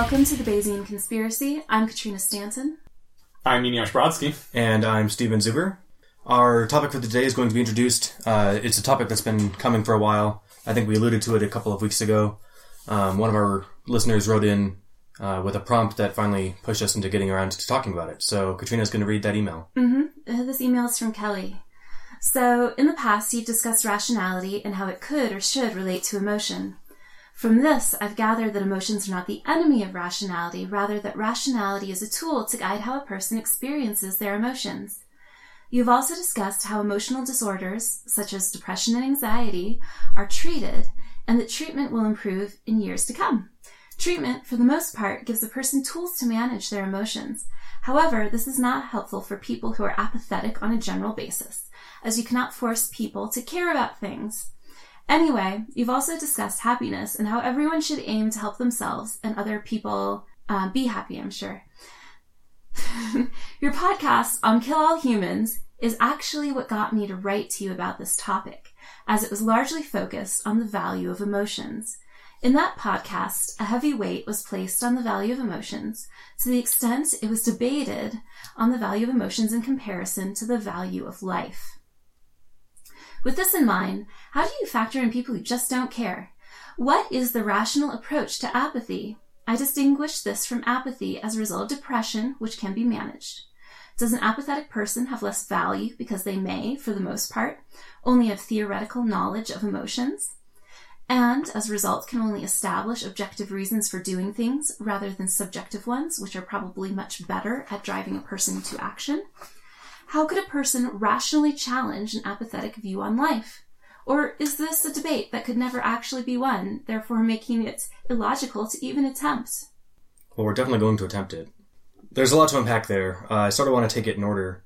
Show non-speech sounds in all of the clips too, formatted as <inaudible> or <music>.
Welcome to the Bayesian Conspiracy. I'm Katrina Stanton. I'm Eneasz Brodsky. And I'm Steven Zuber. Our topic for today is going to be introduced. Uh, it's a topic that's been coming for a while. I think we alluded to it a couple of weeks ago. Um, one of our listeners wrote in uh, with a prompt that finally pushed us into getting around to talking about it. So Katrina's going to read that email. Mm-hmm. Uh, this email is from Kelly. So, in the past, you've discussed rationality and how it could or should relate to emotion. From this, I've gathered that emotions are not the enemy of rationality, rather, that rationality is a tool to guide how a person experiences their emotions. You've also discussed how emotional disorders, such as depression and anxiety, are treated, and that treatment will improve in years to come. Treatment, for the most part, gives a person tools to manage their emotions. However, this is not helpful for people who are apathetic on a general basis, as you cannot force people to care about things. Anyway, you've also discussed happiness and how everyone should aim to help themselves and other people uh, be happy, I'm sure. <laughs> Your podcast on Kill All Humans is actually what got me to write to you about this topic, as it was largely focused on the value of emotions. In that podcast, a heavy weight was placed on the value of emotions to the extent it was debated on the value of emotions in comparison to the value of life. With this in mind, how do you factor in people who just don't care? What is the rational approach to apathy? I distinguish this from apathy as a result of depression, which can be managed. Does an apathetic person have less value because they may, for the most part, only have theoretical knowledge of emotions? And as a result, can only establish objective reasons for doing things rather than subjective ones, which are probably much better at driving a person to action? How could a person rationally challenge an apathetic view on life? Or is this a debate that could never actually be won, therefore making it illogical to even attempt? Well, we're definitely going to attempt it. There's a lot to unpack there. Uh, I sort of want to take it in order.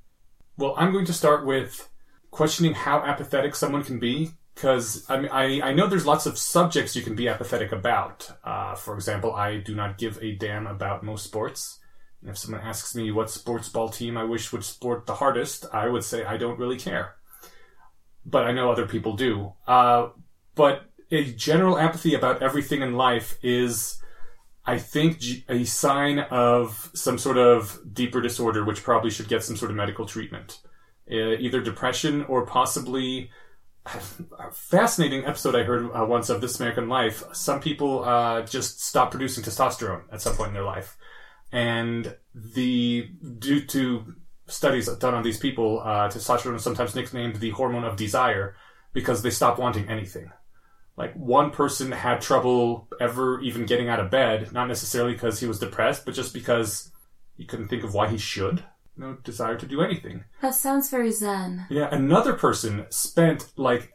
Well, I'm going to start with questioning how apathetic someone can be, because I, mean, I, I know there's lots of subjects you can be apathetic about. Uh, for example, I do not give a damn about most sports. If someone asks me what sports ball team I wish would sport the hardest, I would say I don't really care. But I know other people do. Uh, but a general apathy about everything in life is, I think, a sign of some sort of deeper disorder, which probably should get some sort of medical treatment. Uh, either depression or possibly a fascinating episode I heard uh, once of This American Life. Some people uh, just stop producing testosterone at some point in their life and the due to studies done on these people, uh, testosterone is sometimes nicknamed the hormone of desire because they stop wanting anything. Like one person had trouble ever even getting out of bed, not necessarily because he was depressed, but just because he couldn't think of why he should. No desire to do anything. That sounds very zen. Yeah, another person spent like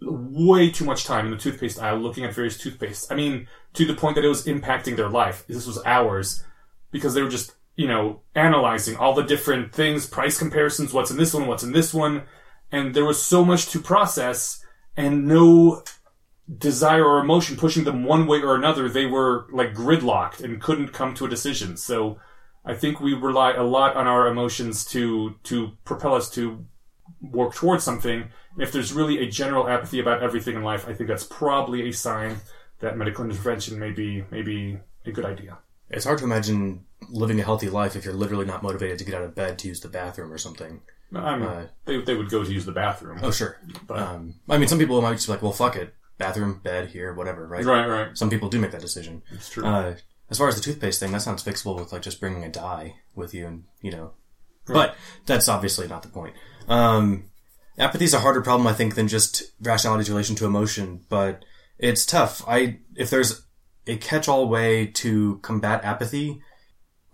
way too much time in the toothpaste aisle looking at various toothpastes. I mean, to the point that it was impacting their life. This was hours because they were just, you know, analyzing all the different things, price comparisons, what's in this one, what's in this one. And there was so much to process and no desire or emotion pushing them one way or another. They were like gridlocked and couldn't come to a decision. So I think we rely a lot on our emotions to, to propel us to work towards something. If there's really a general apathy about everything in life, I think that's probably a sign that medical intervention may be, may be a good idea. It's hard to imagine living a healthy life if you're literally not motivated to get out of bed to use the bathroom or something. I mean, uh, they, they would go to use the bathroom. Oh, sure. But, um, I mean, some people might just be like, well, fuck it. Bathroom, bed, here, whatever, right? Right, right. Some people do make that decision. It's true. Uh, as far as the toothpaste thing, that sounds fixable with like just bringing a dye with you and, you know. Right. But that's obviously not the point. Um, apathy is a harder problem, I think, than just rationality's relation to emotion, but it's tough. I, if there's a catch-all way to combat apathy,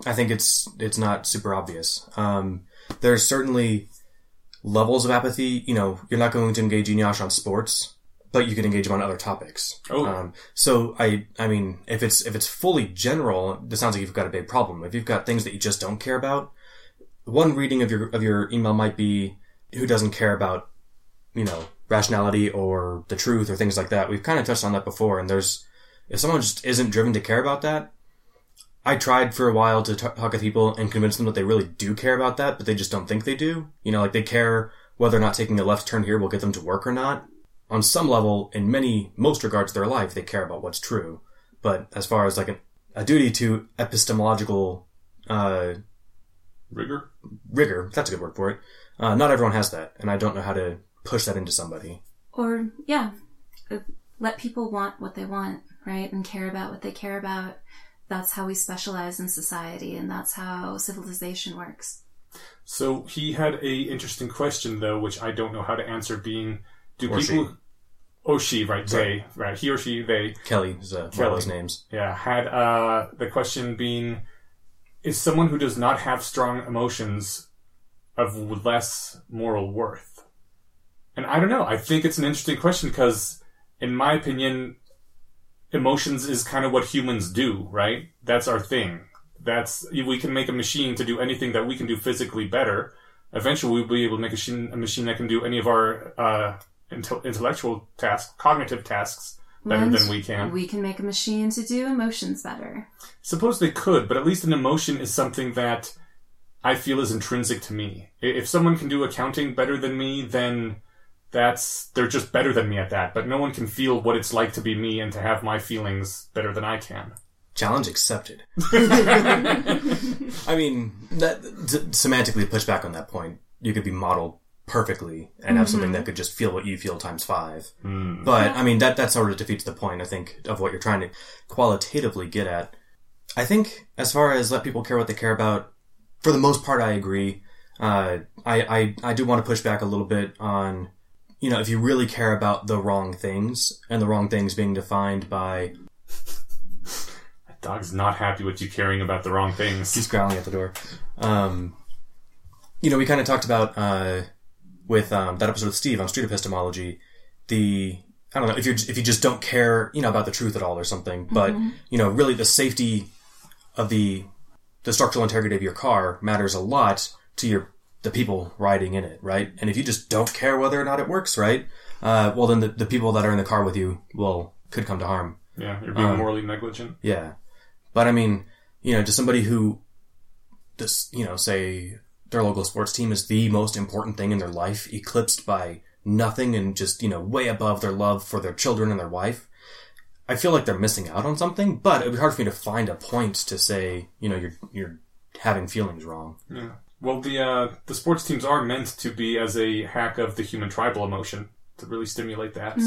I think it's it's not super obvious. Um, there's certainly levels of apathy. You know, you're not going to engage Eneasz on sports, but you can engage him on other topics. Oh. Um, so I, I mean, if it's if it's fully general, it sounds like you've got a big problem. If you've got things that you just don't care about, one reading of your of your email might be who doesn't care about, you know, rationality or the truth or things like that. We've kind of touched on that before, and there's if someone just isn't driven to care about that, I tried for a while to t- talk with people and convince them that they really do care about that, but they just don't think they do. You know, like they care whether or not taking a left turn here will get them to work or not. On some level, in many, most regards of their life, they care about what's true. But as far as like an a duty to epistemological uh, Rigor? rigor. That's a good word for it. Uh, not everyone has that, and I don't know how to push that into somebody. Or, yeah, uh, let people want what they want, right? And care about what they care about. That's how we specialize in society, and that's how civilization works. So he had a interesting question though, which I don't know how to answer. Being, do Or people? she. Oh, she, right? They, right? He or she, they. Kelly is uh, one Kelly. of names. Yeah, had uh, the question being: Is someone who does not have strong emotions of less moral worth? And I don't know. I think it's an interesting question because, in my opinion, emotions is kind of what humans do, right? That's our thing. That's we can make a machine to do anything that we can do physically better. Eventually, we'll be able to make a machine, a machine that can do any of our uh, intel- intellectual tasks, cognitive tasks, better And than we can. We can make a machine to do emotions better. Suppose they could, but at least an emotion is something that I feel is intrinsic to me. If someone can do accounting better than me, then that's they're just better than me at that. But no one can feel what it's like to be me and to have my feelings better than I can. Challenge accepted. <laughs> I mean, that to semantically push back on that point. You could be modeled perfectly and have something that could just feel what you feel times five. But I mean, that that sort of defeats the point. I think of what you're trying to qualitatively get at. I think as far as let people care what they care about, for the most part, I agree. Uh, I, I I do want to push back a little bit on, you know, if you really care about the wrong things and the wrong things being defined by That <laughs> dog's not happy with you caring about the wrong things. He's growling at the door. Um, you know, we kind of talked about uh, with um, that episode with Steve on street epistemology. The I don't know if you if you just don't care, you know, about the truth at all or something. But you know, really, the safety of the the structural integrity of your car matters a lot to your the people riding in it, right? And if you just don't care whether or not it works, right? Uh, well, then the, the people that are in the car with you will could come to harm. Yeah, you're being morally negligent. Yeah. But I mean, you know, to somebody who this, you know, say their local sports team is the most important thing in their life, eclipsed by nothing and just, you know, way above their love for their children and their wife. I feel like they're missing out on something, but it'd be hard for me to find a point to say, you know, you're you're having feelings wrong. Yeah. Well, the uh, the sports teams are meant to be as a hack of the human tribal emotion to really stimulate that.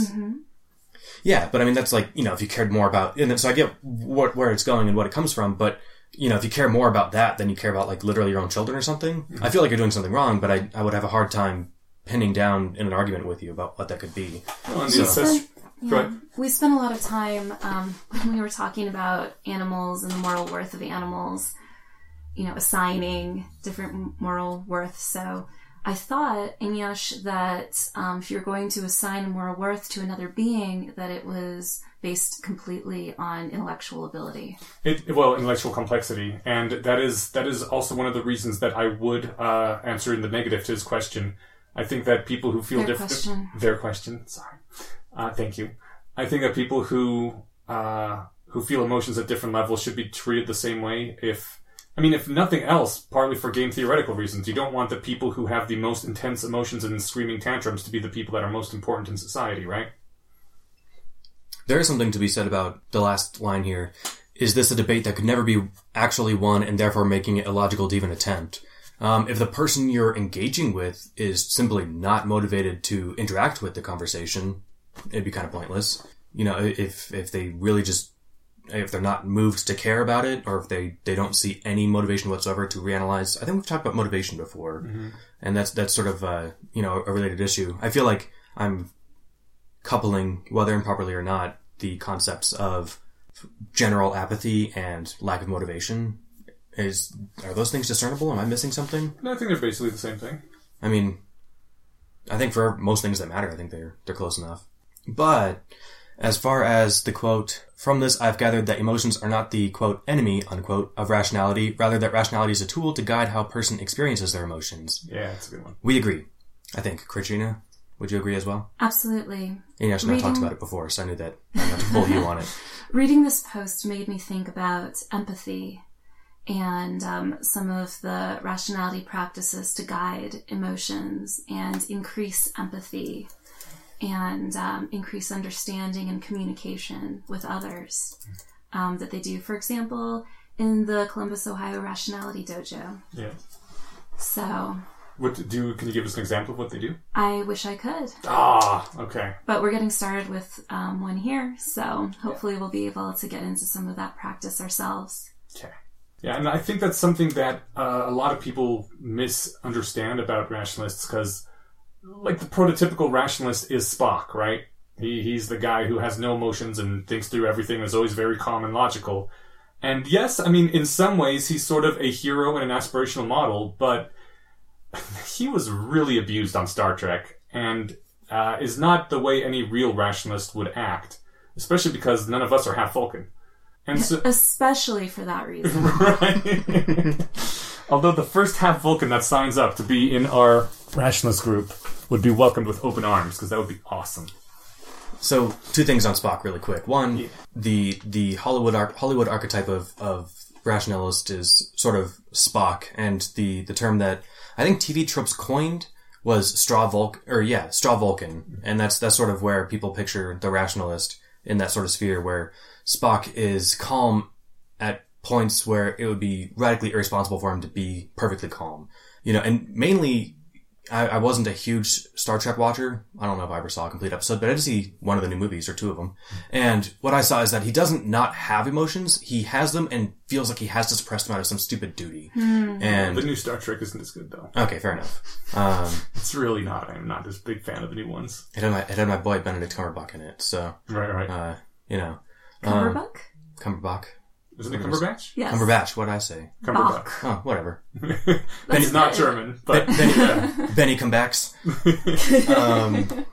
Yeah, but I mean that's like you know if you cared more about and so I get what where it's going and what it comes from, but you know if you care more about that than you care about like literally your own children or something, I feel like you're doing something wrong. But I I would have a hard time pinning down in an argument with you about what that could be. Well, So- ancest- Yeah. We spent a lot of time um, <laughs> when we were talking about animals and the moral worth of animals, you know, assigning different moral worth. So I thought, Eneasz, that um, if you're going to assign moral worth to another being, that it was based completely on intellectual ability. It, well, intellectual complexity, and that is that is also one of the reasons that I would uh, answer in the negative to his question. I think that people who feel Their different, question. their question, sorry, uh, thank you. I think that people who uh, who feel emotions at different levels should be treated the same way. If I mean, if nothing else, partly for game theoretical reasons, you don't want the people who have the most intense emotions and screaming tantrums to be the people that are most important in society, right? There is something to be said about the last line here. Is this a debate that could never be actually won and therefore making it illogical to even attempt? Um, if the person you're engaging with is simply not motivated to interact with the conversation, it'd be kind of pointless. You know, if if they really just if they're not moved to care about it, or if they they don't see any motivation whatsoever to reanalyze. I think we've talked about motivation before, and that's that's sort of uh, you know a related issue. I feel like I'm coupling, whether improperly or not, the concepts of general apathy and lack of motivation. Is are those things discernible? Am I missing something? And I think they're basically the same thing. I mean, I think for most things that matter, I think they're they're close enough. But as far as the quote from this, I've gathered that emotions are not the quote enemy unquote of rationality, rather that rationality is a tool to guide how a person experiences their emotions. Yeah, it's a good one. We agree. I think, Katrina, would you agree as well? Absolutely. Eneasz and I talked about it before, so I knew that I had to pull you on it. <laughs> Reading this post made me think about empathy and um, some of the rationality practices to guide emotions and increase empathy and um, increase understanding and communication with others. um, that they do. For example, in the Columbus, Ohio Rationality Dojo. Yeah. So What do? Can you give us an example of what they do? I wish I could, Ah, okay. but we're getting started with um, one here. So hopefully we'll be able to get into some of that practice ourselves. Okay. Yeah, and I think that's something that uh, a lot of people misunderstand about rationalists because, like, the prototypical rationalist is Spock, right? He, he's the guy who has no emotions and thinks through everything and is always very calm and logical. And yes, I mean, in some ways, he's sort of a hero and an aspirational model, but <laughs> he was really abused on Star Trek and uh, is not the way any real rationalist would act, especially because none of us are half Vulcan. And so, <laughs> Especially for that reason. <laughs> right? Although the first half Vulcan that signs up to be in our rationalist group would be welcomed with open arms because that would be awesome. So two things on Spock, really quick. One, the the Hollywood ar- Hollywood archetype of of rationalist is sort of Spock, and the the term that I think TV tropes coined was straw Vulcan, or yeah, straw Vulcan, and that's that's sort of where people picture the rationalist in that sort of sphere where Spock is calm at points where it would be radically irresponsible for him to be perfectly calm. You know, and mainly I, I wasn't a huge Star Trek watcher. I don't know if I ever saw a complete episode, but I did see one of the new movies or two of them. And what I saw is that he doesn't not have emotions. He has them and feels like he has to suppress them out of some stupid duty. And The new Star Trek isn't as good though. okay, fair enough. Um, It's really not. I'm not as big fan of the new ones. it had my it had my boy Benedict Cumberbatch in it, so Right, right. uh, you know, Cumberbuck? Cumberbatch, Isn't it Cumberbatch? Yes. Cumberbatch. What did I say? Cumberbatch. Oh, whatever. <laughs> He's not. German, but Benny, Benny Cumberbatch. Um,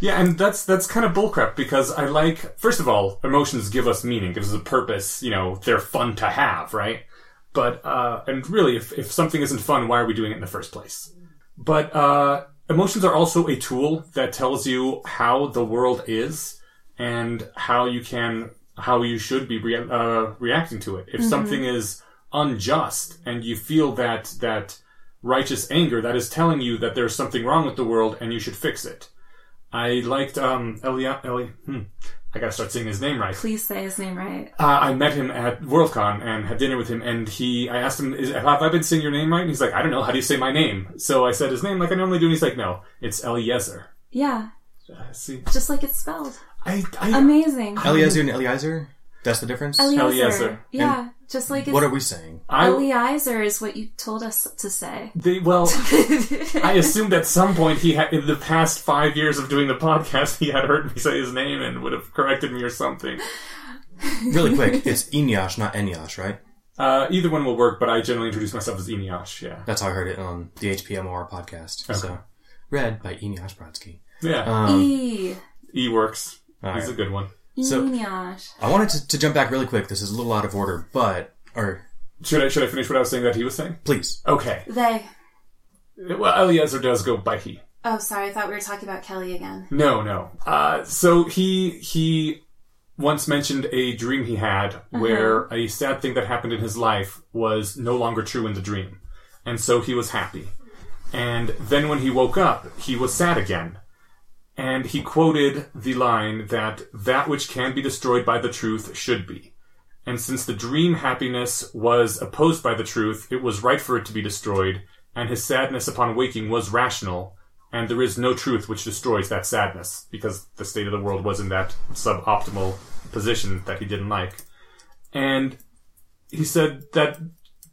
yeah, and that's that's kind of bullcrap because I like. First of all, emotions give us meaning, gives us a purpose. You know, they're fun to have, right? But uh, and really, if if something isn't fun, why are we doing it in the first place? But uh, emotions are also a tool that tells you how the world is and how you can how you should be rea- uh, reacting to it. If something is unjust and you feel that that righteous anger, that is telling you that there's something wrong with the world and you should fix it. I liked um, Elia. Eli, hmm, I gotta start saying his name right. Please say his name right. Uh, I met him at Worldcon and had dinner with him, and he. I asked him, Is, "Have I been saying your name right?" And he's like, "I don't know. How do you say my name?" So I said his name like I normally do, and he's like, "No, it's Eliezer." Yeah, Uh, see, just like it's spelled. I, I Amazing. Eliezer and Eliezer. That's the difference. Eliezer. Eliezer. Yeah, just like What are we saying? I, Eliezer is what you told us to say. they, well, <laughs> I assumed at some point he had, in the past five years of doing the podcast, he had heard me say his name and would have corrected me or something. Really quick, <laughs> it's Inyash, not Enyash, right? Uh, either one will work, but I generally introduce myself as Inyash. Yeah, That's how I heard it on the HPMOR podcast. So, read by Inyash Brodsky. yeah. Um, E. E works. All He's right. a good one. So- Enyash. I wanted to, to jump back really quick. This is a little out of order, but or Should I should I finish what I was saying that he was saying? please. Okay. They. Well, Eliezer does go by he. Oh, sorry. I thought we were talking about Kelly again. No, no. Uh, so he he once mentioned a dream he had where a sad thing that happened in his life was no longer true in the dream, and so he was happy. And then when he woke up, he was sad again. And he quoted the line that that which can be destroyed by the truth should be. And since the dream happiness was opposed by the truth, it was right for it to be destroyed, and his sadness upon waking was rational, and there is no truth which destroys that sadness, because the state of the world was in that suboptimal position that he didn't like. And he said that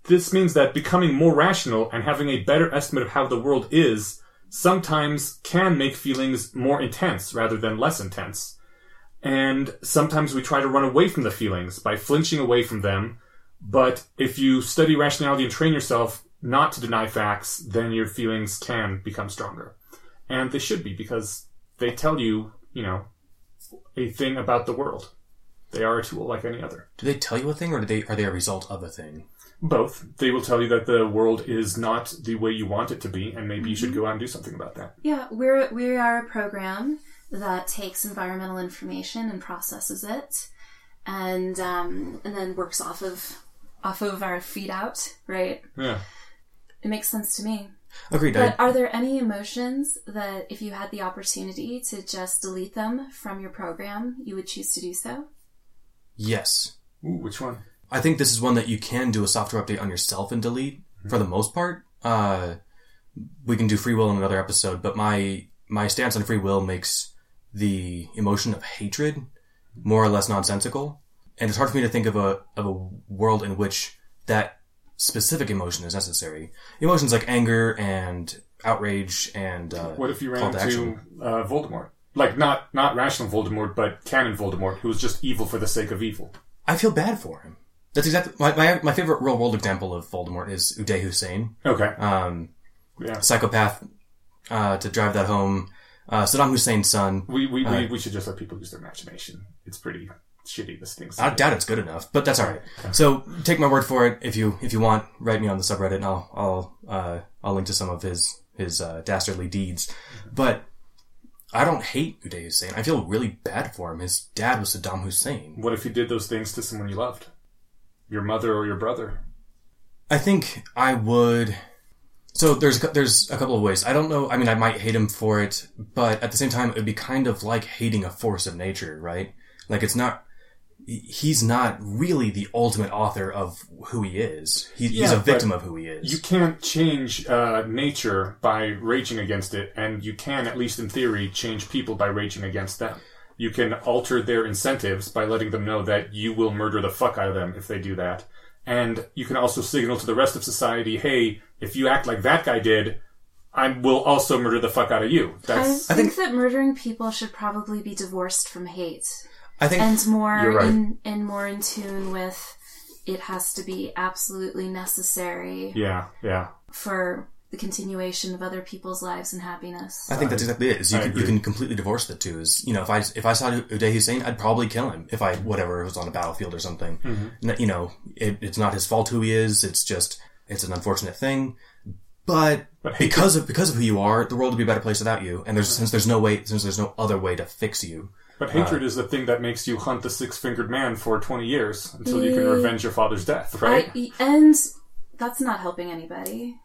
this means that becoming more rational and having a better estimate of how the world is sometimes can make feelings more intense rather than less intense. And sometimes we try to run away from the feelings by flinching away from them. But if you study rationality and train yourself not to deny facts, then your feelings can become stronger. And they should be because they tell you, you know, a thing about the world. They are a tool like any other. Do they tell you a thing, or do they are they a result of a thing? Both. They will tell you that the world is not the way you want it to be, and maybe you should go out and do something about that. Yeah, we're we are a program that takes environmental information and processes it, and um, and then works off of off of our feed out. Right. Yeah. It makes sense to me. Agreed. But I, are there any emotions that, if you had the opportunity to just delete them from your program, you would choose to do so? yes. Ooh, which one? I think this is one that you can do a software update on yourself and delete for the most part. Uh, we can do free will in another episode, but my my stance on free will makes the emotion of hatred more or less nonsensical, and it's hard for me to think of a of a world in which that specific emotion is necessary. Emotions like anger and outrage and uh, What if you ran into uh, Voldemort? Like not not rational Voldemort, but canon Voldemort, who was just evil for the sake of evil. I feel bad for him. That's exactly my, my my favorite real world example of Voldemort is Uday Hussein. Okay. Um, yeah. psychopath uh, to drive that home. Uh, Saddam Hussein's son. We we, uh, we we should just let people use their imagination. It's pretty shitty. This thing. I doubt it's good enough, but that's all right. So take my word for it. If you if you want, write me on the subreddit, and I'll I'll uh, I'll link to some of his his uh, dastardly deeds. But I don't hate Uday Hussein. I feel really bad for him. His dad was Saddam Hussein. What if he did those things to someone you loved, your mother or your brother? I think I would. So there's there's a couple of ways. I don't know. I mean, I might hate him for it, but at the same time, it would be kind of like hating a force of nature, right? Like it's not. He's not really the ultimate author of who he is. He, he's a victim of who he is. You can't change uh, nature by raging against it, and you can, at least in theory, change people by raging against them. You can alter their incentives by letting them know that you will murder the fuck out of them if they do that. And you can also signal to the rest of society, hey, if you act like that guy did, I will also murder the fuck out of you. I That's think, that murdering people should probably be divorced from hate I think and more You're right. in and more in tune with it has to be absolutely necessary yeah, yeah. for the continuation of other people's lives and happiness. I think that's exactly it. Is you I can, you can completely divorce the two. Is you know if I if I saw Uday Hussein, I'd probably kill him if I whatever was on a battlefield or something. Mm-hmm. You know, it, it's not his fault who he is. It's just it's an unfortunate thing. But, But because of because of who you are, the world would be a better place without you. And there's since there's no way since there's no other way to fix you. But hatred is the thing that makes you hunt the six fingered man for 20 years until you can Yeah. revenge your father's death, right? I, and that's not helping anybody.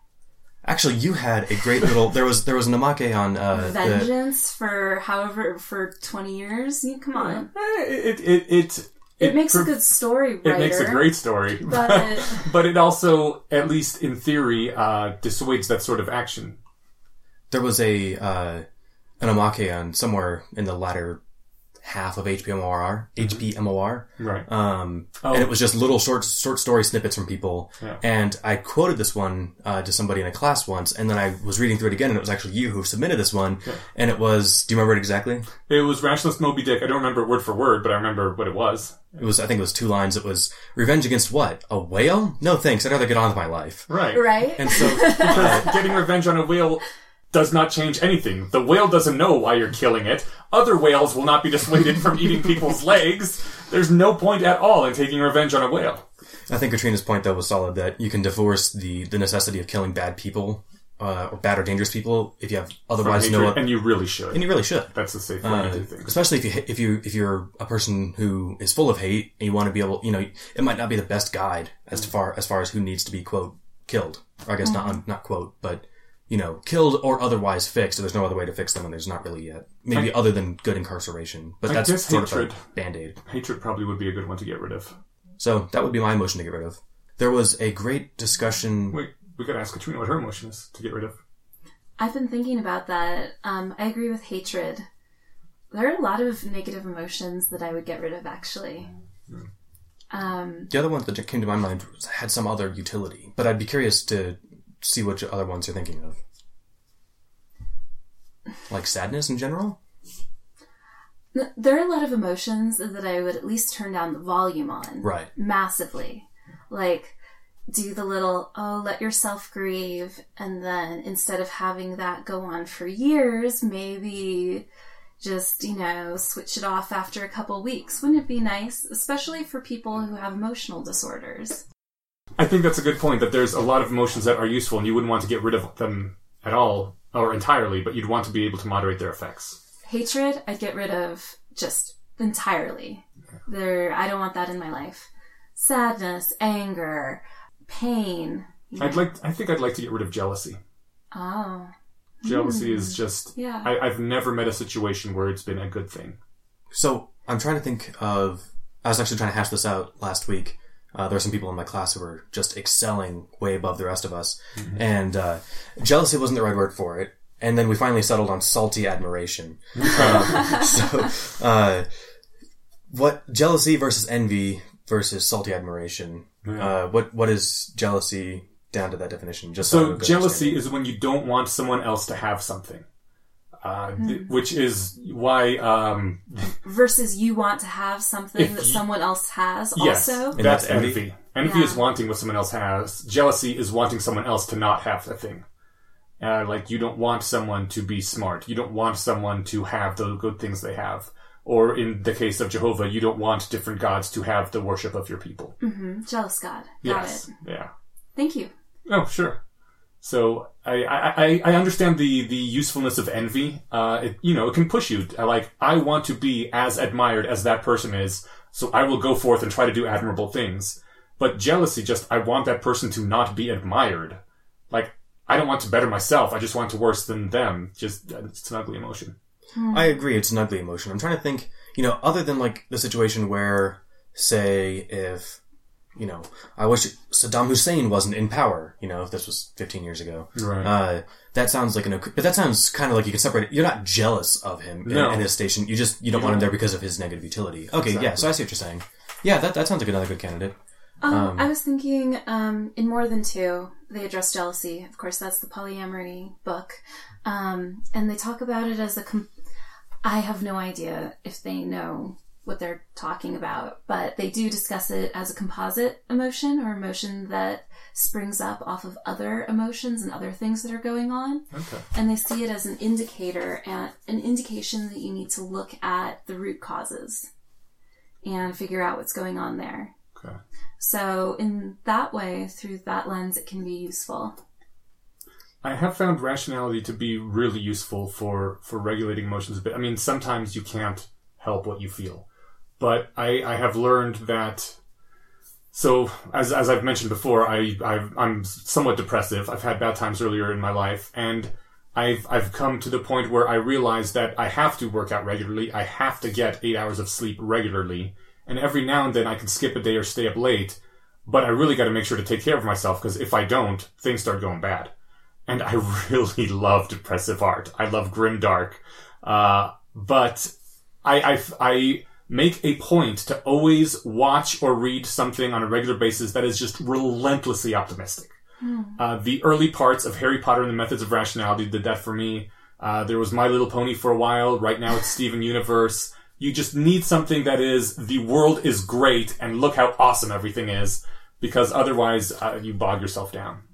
Actually, you had a great little. There was there was an omake on uh, the, Vengeance for however for twenty years. You come on, Eh, it, it, it, it, makes a good story writer. It makes a great story, but- <laughs> but it also, at least in theory, uh, dissuades that sort of action. there was a uh, an omake on somewhere in the latter half of HPMOR HPMOR. Right. Um, Oh. and it was just little short short story snippets from people. Yeah. And I quoted this one uh, to somebody in a class once, and then I was reading through it again, and it was actually you who submitted this one. And it was, do you remember it exactly? It was Rationalist Moby Dick. I don't remember it word for word, but I remember what it was. It was, I think it was two lines. It was revenge against what? A whale? No thanks. I'd rather get on with my life. Right. right. And so, <laughs> Because getting revenge on a whale does not change anything. The whale doesn't know why you're killing it. Other whales will not be dissuaded from eating people's <laughs> legs. There's no point at all in taking revenge on a whale. I think Katrina's point though was solid that you can divorce the the necessity of killing bad people uh, or bad or dangerous people if you have otherwise no. And you really should. And you really should. That's the safe way Uh, to do things. especially if you if you if you're a person who is full of hate and you want to be able you know it might not be the best guide as far as far as who needs to be quote killed or I guess not not quote but you know killed or otherwise fixed there's no other way to fix them and there's not really yet maybe other than good incarceration but I that's guess sort hatred. of a band-aid Hatred probably would be a good one to get rid of. so that would be my emotion to get rid of there was a great discussion Wait, we gotta ask Katrina what her emotion is to get rid of. I've been thinking about that. Um, I agree with hatred. There are a lot of negative emotions that I would get rid of, actually. Um, the other ones that came to my mind had some other utility but I'd be curious to see what other ones you're thinking of like sadness in general there are a lot of emotions that I would at least turn down the volume on. right Massively. Like, do the little, oh, let yourself grieve, and then instead of having that go on for years, maybe just, you know, switch it off after a couple weeks. Wouldn't it be nice? Especially for people who have emotional disorders. I think that's a good point. That there's a lot of emotions that are useful, and you wouldn't want to get rid of them at all or entirely, but you'd want to be able to moderate their effects. Hatred, I'd get rid of just entirely. There, I don't want that in my life. Sadness, anger, pain. I'd like. I think I'd like to get rid of jealousy. Oh, Jealousy is just. Hmm. Yeah. I, I've never met a situation where it's been a good thing. So I'm trying to think of I was actually trying to hash this out last week. Uh, there were some people in my class who were just excelling way above the rest of us, and uh, jealousy wasn't the right word for it. And then we finally settled on salty admiration. Um, <laughs> so, uh, what jealousy versus envy versus salty admiration? Uh, what what is jealousy down to that definition? Just so, So jealousy is when you don't want someone else to have something, uh, th- which is why um, <laughs> Versus you want to have something that you- someone else has yes, also. And that's that's envy? envy. Envy Yeah. is wanting what someone else has. Jealousy is wanting someone else to not have a thing. Uh, like you don't want someone to be smart. You don't want someone to have the good things they have. Or in the case of Jehovah, you don't want different gods to have the worship of your people. hmm Jealous God. Got yes. it. Yeah. Thank you. Oh, sure. So I, I, I- I understand the, the usefulness of envy. Uh, it, you know, it can push you. I Like, I want to be as admired as that person is, so I will go forth and try to do admirable things. But jealousy, just, I want that person to not be admired. Like, I don't want to better myself. I just want to worse than them. Just, it's an ugly emotion. I agree. It's an ugly emotion. I'm trying to think, you know, other than like the situation where, say, if, you know, I wish Saddam Hussein wasn't in power, you know, if this was 15 years ago. Right. Uh, that sounds like an, but that sounds kind of like you can separate it. You're not jealous of him in, No. in his station. You just, you don't want him there because of his negative utility. Okay. Yeah. So I see what you're saying. Yeah. That, that sounds like another good candidate. Um, I was thinking, um, in more than two, they address jealousy. Of course, that's the polyamory book, um, and they talk about it as a. Com- I have no idea if they know what they're talking about, but they do discuss it as a composite emotion or emotion that springs up off of other emotions and other things that are going on. Okay. And they see it as an indicator and an indication that you need to look at the root causes and figure out what's going on there. Okay. So, in that way, through that lens, it can be useful. I have found rationality to be really useful for, for regulating emotions a bit. I mean, sometimes you can't help what you feel. But I, I have learned that, so as, as I've mentioned before, I, I've, I'm somewhat depressive. I've had bad times earlier in my life and I've, I've come to the point where I realize that I have to work out regularly. I have to get eight hours of sleep regularly. And every now and then I can skip a day or stay up late. But I really got to make sure to take care of myself because if I don't, things start going bad and I <laughs> really love depressive art. I love grim dark, uh, but I, I I make a point to always watch or read something on a regular basis that is just relentlessly optimistic. Uh, the early parts of Harry Potter and the Methods of Rationality did that for me. Uh, there was My Little Pony for a while. Right now it's <laughs> Steven Universe. You just need something that is the world is great and look how awesome everything is, because otherwise uh, you bog yourself down.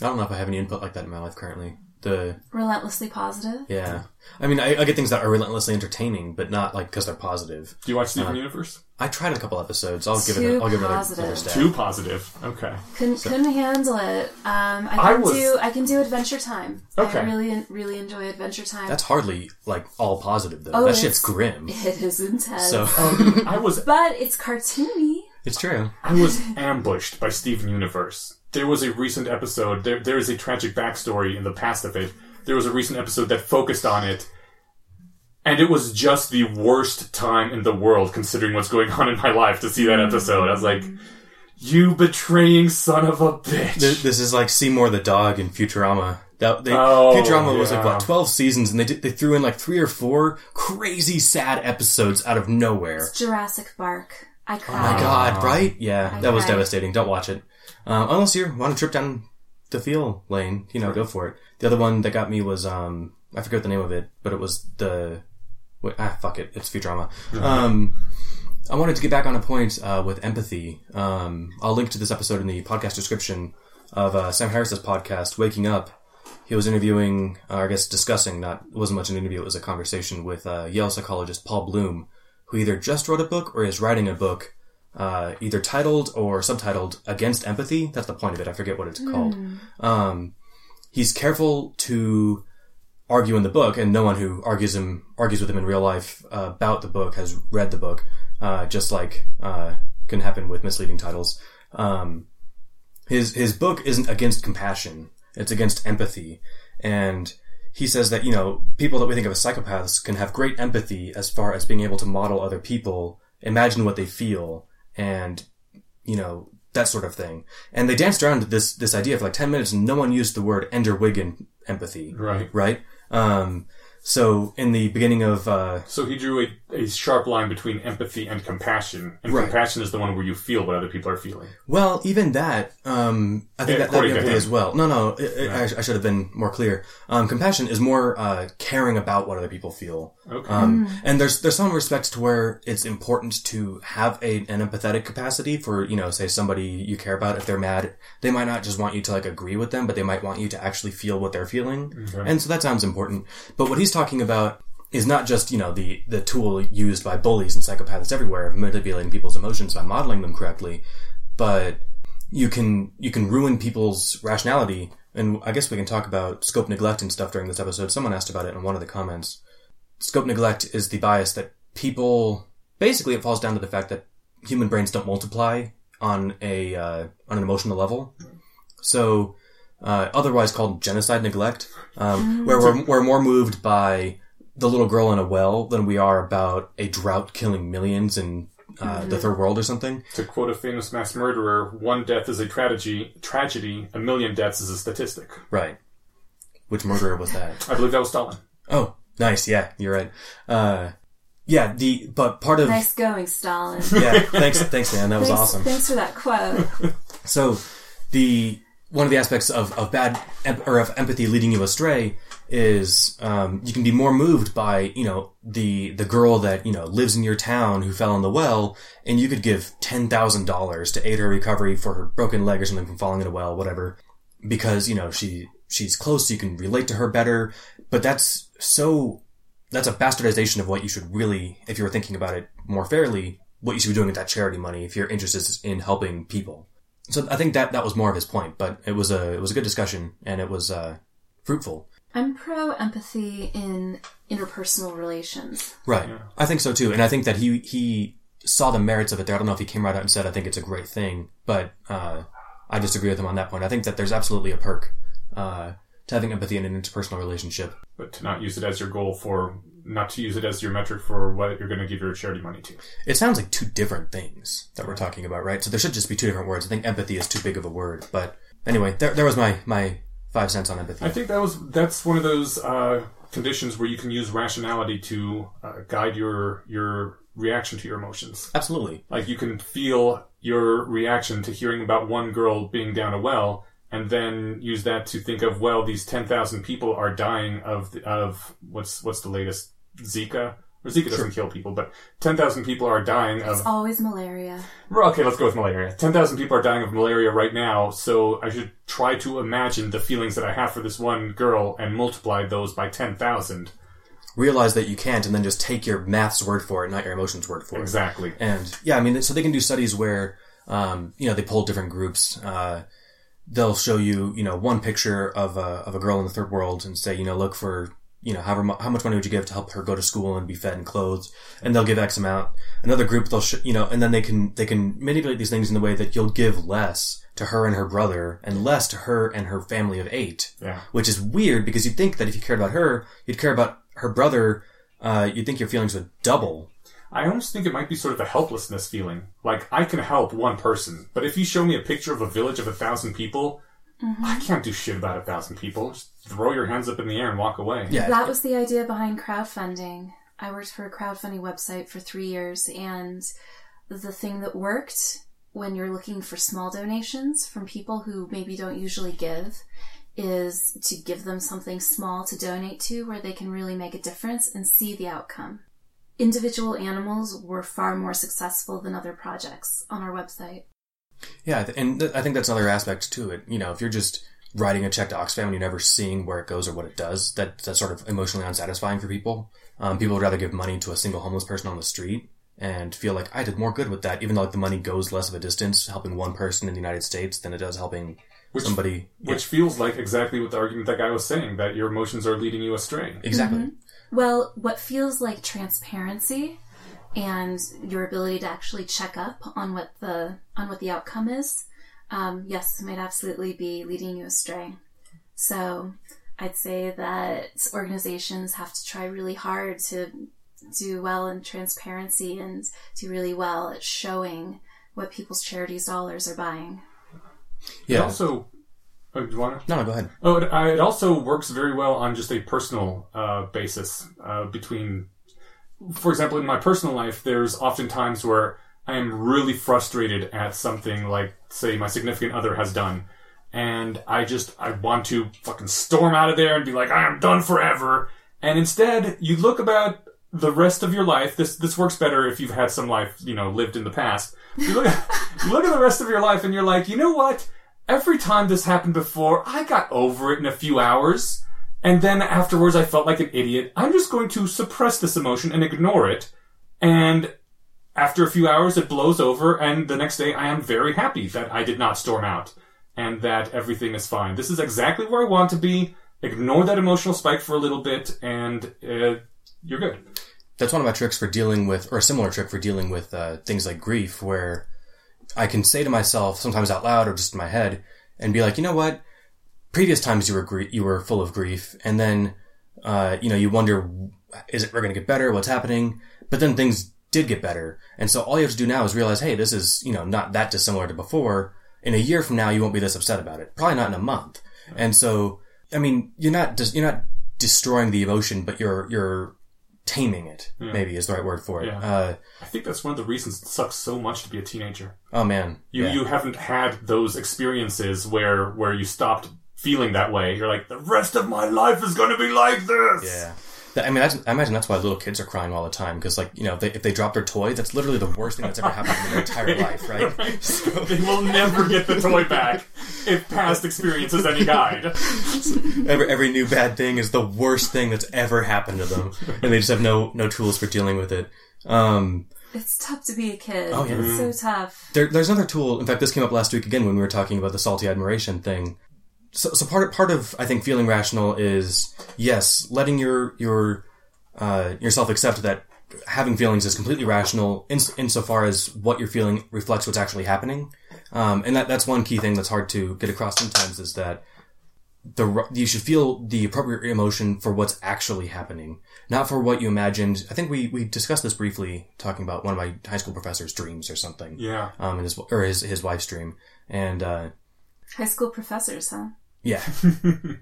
I don't know if I have any input like that in my life currently. The, Relentlessly positive. yeah. I mean, I, I get things that are relentlessly entertaining, but not like because they're positive. Do you watch Steven Universe? I tried a couple episodes. I'll give it. Too A, I'll give it another, positive. another stab. Too positive. Okay. Couldn't, couldn't handle it. Um, I I can was- do I can do Adventure Time. Okay. I really really enjoy Adventure Time. That's hardly like all positive though. Oh, that shit's grim. <laughs> it is intense. So I was <laughs> but it's cartoony. it's true. I was ambushed by Steven Universe. There was a recent episode. There there is a tragic backstory in the past of it. There was a recent episode that focused on it, and it was just the worst time in the world considering what's going on in my life to see that mm-hmm. episode. I was like, "You betraying son of a bitch!" Th- This is like Seymour the dog in Futurama. That they, Oh, Futurama was like yeah. what twelve seasons, and they did, they threw in like three or four crazy sad episodes out of nowhere. Jurassic Bark. I cried. Oh my god! Right? Yeah, I that was devastating. Don't watch it um, unless you want to trip down the feel lane. You know, go for it. The other one that got me was um, I forget the name of it, but it was the wait, ah fuck it, it's Futurama. Um, I wanted to get back on a point uh, with empathy. Um, I'll link to this episode in the podcast description of uh, Sam Harris's podcast, Waking Up. He was interviewing, uh, I guess discussing, not, it wasn't much an interview, it was a conversation with uh, Yale psychologist Paul Bloom, who either just wrote a book or is writing a book, uh, either titled or subtitled Against Empathy. That's the point of it. I forget what it's called. Um, he's careful to argue in the book, and no one who argues him argues with him in real life uh, about the book has read the book. Uh, just like uh, can happen with misleading titles. Um, his his book isn't against compassion; it's against empathy, and he says that you know people that we think of as psychopaths can have great empathy as far as being able to model other people imagine what they feel and, you know, that sort of thing. And they danced around this, this idea for like 10 minutes and no one used the word Ender Wiggin empathy. Right. Right? Um, so in the beginning of, uh, So he drew a, a sharp line between empathy and compassion, and Right. compassion is the one where you feel what other people are feeling. Well, even that, um, I think Yeah, that, that according to empathy as well. No, no, it, it, I, I should have been more clear. Um, compassion is more uh, caring about what other people feel. Okay. Um, and there's there's some respects to where it's important to have a, an empathetic capacity for you know say somebody you care about if they're mad they might not just want you to like agree with them but they might want you to actually feel what they're feeling Okay. and so that sounds important but what he's talking about is not just you know the the tool used by bullies and psychopaths everywhere of manipulating people's emotions by modeling them correctly but you can you can ruin people's rationality and I guess we can talk about scope neglect and stuff during this episode. Someone asked about it in one of the comments. Scope neglect is the bias that people basically it falls down to the fact that human brains don't multiply on a uh, on an emotional level. So uh, otherwise called genocide neglect, um, where we're, we're more moved by the little girl in a well than we are about a drought killing millions in uh, the third world or something. to quote a famous mass murderer, one death is a tragedy, tragedy, a million deaths is a statistic. Right. Which murderer was that? I believe that was Stalin. Oh, nice. Yeah, you're right. Uh, yeah, the but part of Nice going, Stalin. <laughs> yeah. Thanks, thanks, man. That was thanks, awesome. Thanks for that quote. So the one of the aspects of, of bad or of empathy leading you astray is um, you can be more moved by you know the the girl that you know lives in your town who fell in the well, and you could give ten thousand dollars to aid her recovery for her broken leg or something from falling in a well, whatever, because you know she she's close, so you can relate to her better. But that's so that's a bastardization of what you should really, if you were thinking about it more fairly, what you should be doing with that charity money if you're interested in helping people. So I think that that was more of his point, but it was a it was a good discussion and it was uh, fruitful. I'm pro empathy in interpersonal relations. Right. I think so too, and I think that he he saw the merits of it there. I don't know if he came right out and said I think it's a great thing, but uh, I disagree with him on that point. I think that there's absolutely a perk uh, to having empathy in an interpersonal relationship. But to not use it as your goal for, not to use it as your metric for what you're going to give your charity money to. It sounds like two different things that we're talking about, right? So there should just be two different words. I think empathy is too big of a word, but anyway, there, there was my my five cents on empathy. I think that was that's one of those uh, conditions where you can use rationality to uh, guide your your reaction to your emotions. Absolutely. Like you can feel your reaction to hearing about one girl being down a well, and then use that to think of well, these ten thousand people are dying of the, of what's what's the latest Zika. Or Zika doesn't kill people, but ten thousand people are dying of It's always malaria. Okay, let's go with malaria. 10,000 people are dying of malaria right now, so I should try to imagine the feelings that I have for this one girl and multiply those by 10,000. Realize that you can't, and then just take your math's word for it, not your emotions' word for it. Exactly. And yeah, I mean, so they can do studies where, um, you know, they pull different groups. Uh, they'll show you, you know, one picture of a, of a girl in the third world and say, you know, look for, you know, however, how much money would you give to help her go to school and be fed and clothed? And they'll give X amount. Another group, they'll, sh- you know, and then they can, they can manipulate these things in the way that you'll give less to her and her brother and less to her and her family of eight. Yeah. Which is weird because you'd think that if you cared about her, you'd care about her brother, uh, you'd think your feelings would double. I almost think it might be sort of a helplessness feeling. Like, I can help one person, but if you show me a picture of a village of a thousand people, Mm-hmm. I can't do shit about a thousand people. Just throw your hands up in the air and walk away. Yeah. That was the idea behind crowdfunding. I worked for a crowdfunding website for three years, and the thing that worked when you're looking for small donations from people who maybe don't usually give is to give them something small to donate to where they can really make a difference and see the outcome. Individual animals were far more successful than other projects on our website. Yeah, and th- I think that's another aspect to it. You know, if you're just writing a check to Oxfam and you're never seeing where it goes or what it does, that that's sort of emotionally unsatisfying for people. Um, people would rather give money to a single homeless person on the street and feel like I did more good with that, even though like, the money goes less of a distance helping one person in the United States than it does helping Which- somebody. Which feels like exactly what the argument that guy was saying, that your emotions are leading you astray. exactly. Well, what feels like transparency and your ability to actually check up on what the on what the outcome is, um, yes, might absolutely be leading you astray. So, I'd say that organizations have to try really hard to do well in transparency and do really well at showing what people's charities dollars are buying. It Yeah. also, oh, do you want to? no, no, go ahead. Oh, it, uh, it also works very well on just a personal uh, basis uh, between, for example, in my personal life, there's often times where I am really frustrated at something like, say, my significant other has done, and I just I want to fucking storm out of there and be like, I am done forever. And instead, you look about the rest of your life. This this works better if you've had some life, you know, lived in the past. You look <laughs> you look at the rest of your life, and you're like, you know what? Every time this happened before, I got over it in a few hours. And then afterwards, I felt like an idiot. I'm just going to suppress this emotion and ignore it. And after a few hours, it blows over. And the next day, I am very happy that I did not storm out and that everything is fine. This is exactly where I want to be. Ignore that emotional spike for a little bit, and uh, you're good. That's one of my tricks for dealing with, or a similar trick for dealing with uh, things like grief, where I can say to myself, sometimes out loud or just in my head, and be like, you know what? Previous times you were gr- you were full of grief, and then uh, you know you wonder, is it we're going to get better? What's happening? But then things did get better, and so all you have to do now is realize, hey, this is you know not that dissimilar to before. In a year from now, you won't be this upset about it. Probably not in a month. And so, I mean, you're not just you're not destroying the emotion, but you're you're taming it. Maybe is the right word for it. Yeah. Uh, I think that's one of the reasons it sucks so much to be a teenager. oh man, You yeah. you haven't had those experiences where where you stopped feeling that way. You're like, the rest of my life is going to be like this. yeah. I mean, that's, I imagine that's why little kids are crying all the time because, like, you know, if they, if they drop their toy, that's literally the worst thing that's ever happened in their entire <laughs> life, right? <laughs> So. <laughs> they will never get the toy back if past experience is any guide. Every, every new bad thing is the worst thing that's ever happened to them, and they just have no no tools for dealing with it. Um, It's tough to be a kid. Oh, yeah. It's so tough. There, there's another tool. In fact, this came up last week again when we were talking about the salty admiration thing. So, so part part of I think feeling rational is yes, letting your your uh, yourself accept that having feelings is completely rational in, insofar as what you're feeling reflects what's actually happening. Um, and that that's one key thing that's hard to get across sometimes is that the you should feel the appropriate emotion for what's actually happening, not for what you imagined. I think we we discussed this briefly talking about one of my high school professors' dreams or something Yeah. um, and his or his his wife's dream, and uh, High school professors, huh? Yeah, <laughs>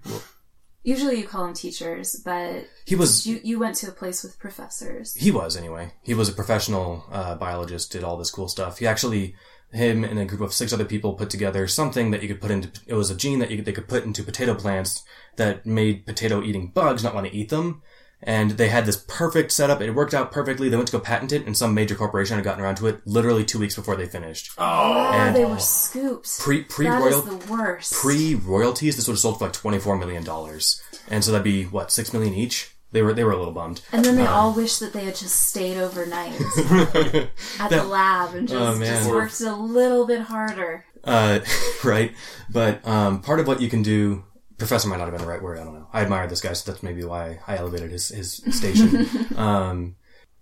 Usually you call them teachers, but he was you, you went to a place with professors. he was anyway. He was a professional uh, biologist, did all this cool stuff. He actually him and a group of six other people put together something that you could put into. It was a gene that you they could put into potato plants that made potato eating bugs not want to eat them. And they had this perfect setup. It worked out perfectly. They went to go patent it, and some major corporation had gotten around to it literally two weeks before they finished. Oh, And- they were scoops. Pre pre royal the worst. Pre royalties, this would have sold for like twenty four million dollars, and so that'd be what six million each. They were they were a little bummed. and then they all wish that they had just stayed overnight <laughs> at the lab and just, Oh, just worked a little bit harder. Uh, <laughs> right, but um, part of what you can do. Professor might not have been the right word. I don't know. I admire this guy, so that's maybe why I elevated his his station. <laughs> um,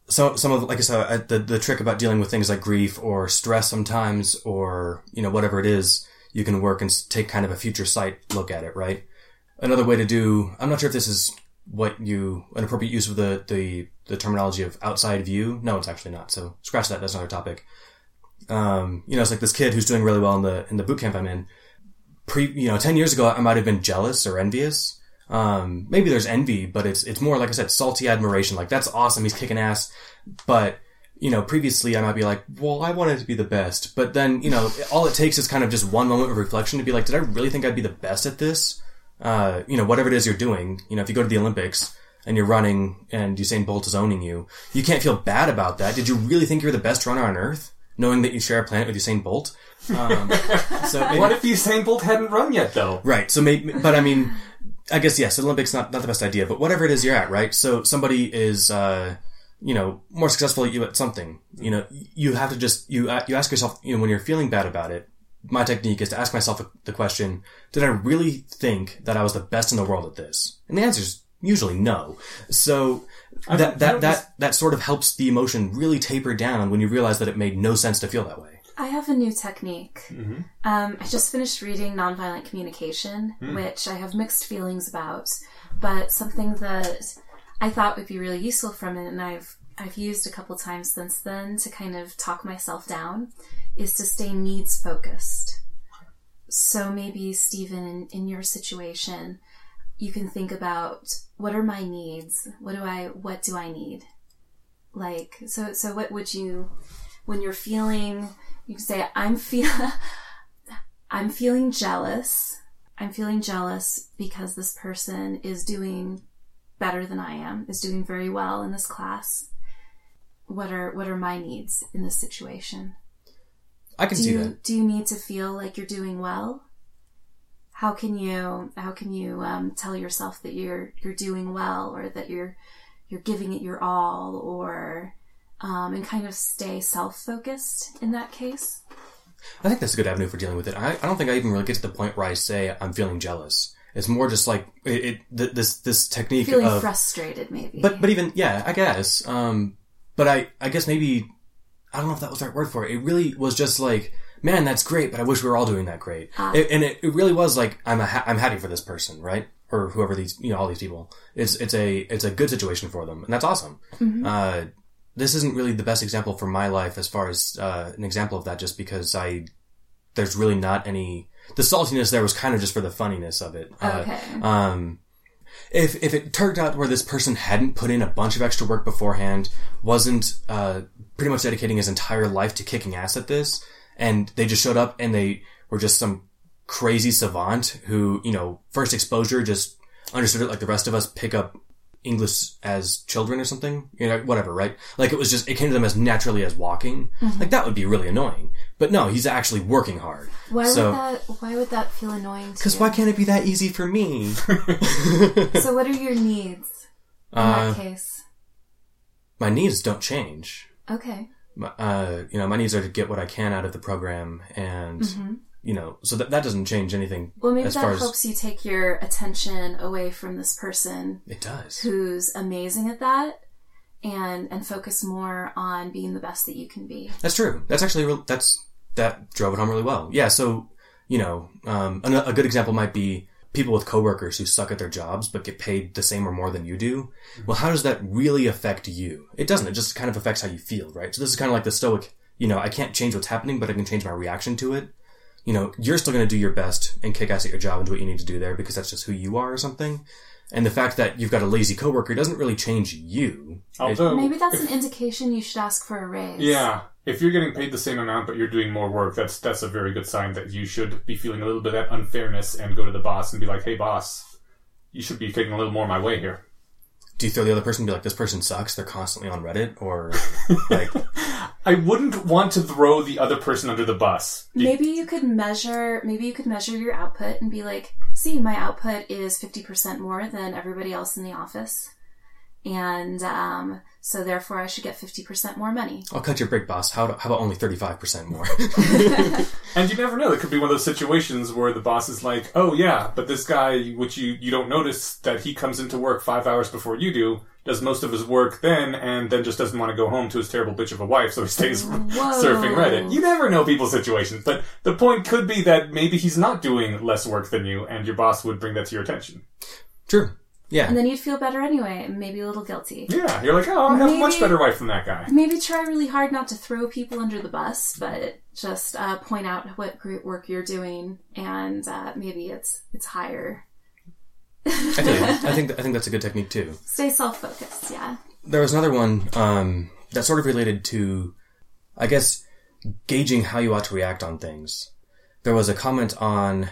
so some of like I said, the the trick about dealing with things like grief or stress sometimes, or you know whatever it is, you can work and take kind of a future sight look at it. Right. Another way to do. I'm not sure if this is what you an appropriate use of the the the terminology of outside view. No, it's actually not. So scratch that. That's another topic. Um, you know, it's like this kid who's doing really well in the in the boot camp I'm in. Pre, you know, ten years ago, I might have been jealous or envious. Um, maybe there's envy, but it's it's more like I said, salty admiration. Like that's awesome. He's kicking ass. But you know, previously I might be like, well, I wanted to be the best. But then you know, all it takes is kind of just one moment of reflection to be like, did I really think I'd be the best at this? Uh, you know, whatever it is you're doing. You know, if you go to the Olympics and you're running and Usain Bolt is owning you, you can't feel bad about that. Did you really think you're the best runner on earth, knowing that you share a planet with Usain Bolt? Um, <laughs> so maybe- What if Usain Bolt hadn't run yet, though? Right. So maybe, but I mean, I guess yes, Olympics not not the best idea, but whatever it is you're at, right? So somebody is, uh, you know, more successful at you at something. You know, you have to just you uh, you ask yourself, you know, when you're feeling bad about it. My technique is to ask myself the question: Did I really think that I was the best in the world at this? And the answer is usually no. So that I that was- that that sort of helps the emotion really taper down when you realize that it made no sense to feel that way. I have a new technique. Mm-hmm. Um, I just finished reading Nonviolent Communication, Hmm. which I have mixed feelings about, but something that I thought would be really useful from it, and I've I've used a couple times since then to kind of talk myself down is to stay needs focused. So maybe Stephen, in, in your situation, you can think about what are my needs? What do I what do I need? Like so so what would you when you're feeling you can say I'm feel <laughs> I'm feeling jealous. I'm feeling jealous because this person is doing better than I am, is doing very well in this class. What are what are my needs in this situation? I can do see you, that. Do you need to feel like you're doing well? How can you how can you um, tell yourself that you're you're doing well or that you're you're giving it your all or um, and kind of stay self focused in that case? I think that's a good avenue for dealing with it. I, I don't think I even really get to the point where I say I'm feeling jealous. It's more just like it, it th- this this technique Feeling of frustrated, maybe. But but even yeah, I guess. Um, but I I guess maybe I don't know if that was the right word for it. It really was just like, man, that's great, but I wish we were all doing that great. It- and it, it really was like I'm a ha- I'm happy for this person, right? Or whoever these you know all these people. It's it's a it's a good situation for them, and that's awesome. Uh, this isn't really the best example for my life as far as uh, an example of that, just because I there's really not any the saltiness there was kind of just for the funniness of it. Uh, okay. um, if if it turned out where this person hadn't put in a bunch of extra work beforehand, wasn't uh, pretty much dedicating his entire life to kicking ass at this, and they just showed up and they were just some crazy savant who, you know, first exposure just understood it like the rest of us pick up English as children or something, you know, whatever, right? Like it was just, it came to them as naturally as walking. Like that would be really annoying. But no, he's actually working hard. why so- would that why would that feel annoying to Because why can't it be that easy for me? <laughs> so what are your needs in Uh, that case? my needs don't change. Okay. My- Uh, you know, my needs are to get what I can out of the program, and you know, so that that doesn't change anything Mm-hmm. Well, maybe as far that as helps you take your attention away from this person it does. who's amazing at that and and focus more on being the best that you can be. That's true. That's actually real. That's that drove it home really well. Yeah. So you know, um, a, a good example might be people with coworkers who suck at their jobs but get paid the same or more than you do. Well, how does that really affect you? It doesn't. It just kind of affects how you feel, right? So this is kind of like the stoic. You know, I can't change what's happening, but I can change my reaction to it. You know, you're still going to do your best and kick ass at your job and do what you need to do there because that's just who you are or something. And the fact that you've got a lazy coworker doesn't really change you. Although, Maybe that's an indication you should ask for a raise. yeah, if you're getting paid the same amount but you're doing more work, that's that's a very good sign that you should be feeling a little bit of that unfairness and go to the boss and be like, "Hey, boss, you should be taking a little more of my way here." Do you throw the other person and be like, this person sucks, they're constantly on Reddit? Or, <laughs> like, I wouldn't want to throw the other person under the bus. Maybe you could measure maybe you could measure your output and be like, "See, my output is 50% more than everybody else in the office." And um, so therefore I should get 50% more money. I'll cut your break, boss. How, how about only 35% more? <laughs> And you never know. It could be one of those situations where the boss is like, "Oh yeah, but this guy, which you you don't notice that he comes into work five hours before you do, does most of his work then, and then just doesn't want to go home to his terrible bitch of a wife, so he stays <laughs> surfing Reddit." You never know people's situations, but the point could be that maybe he's not doing less work than you, and your boss would bring that to your attention. True. Yeah. And then you'd feel better anyway, and maybe a little guilty. Yeah, you're like, "Oh, I have a much better wife than that guy." Maybe try really hard not to throw people under the bus, but just uh, point out what great work you're doing, and uh, maybe it's it's higher. I you. <laughs> I think, I think that's a good technique too. Stay self focused, yeah. There was another one, um, that's sort of related to, I guess, gauging how you ought to react on things. There was a comment on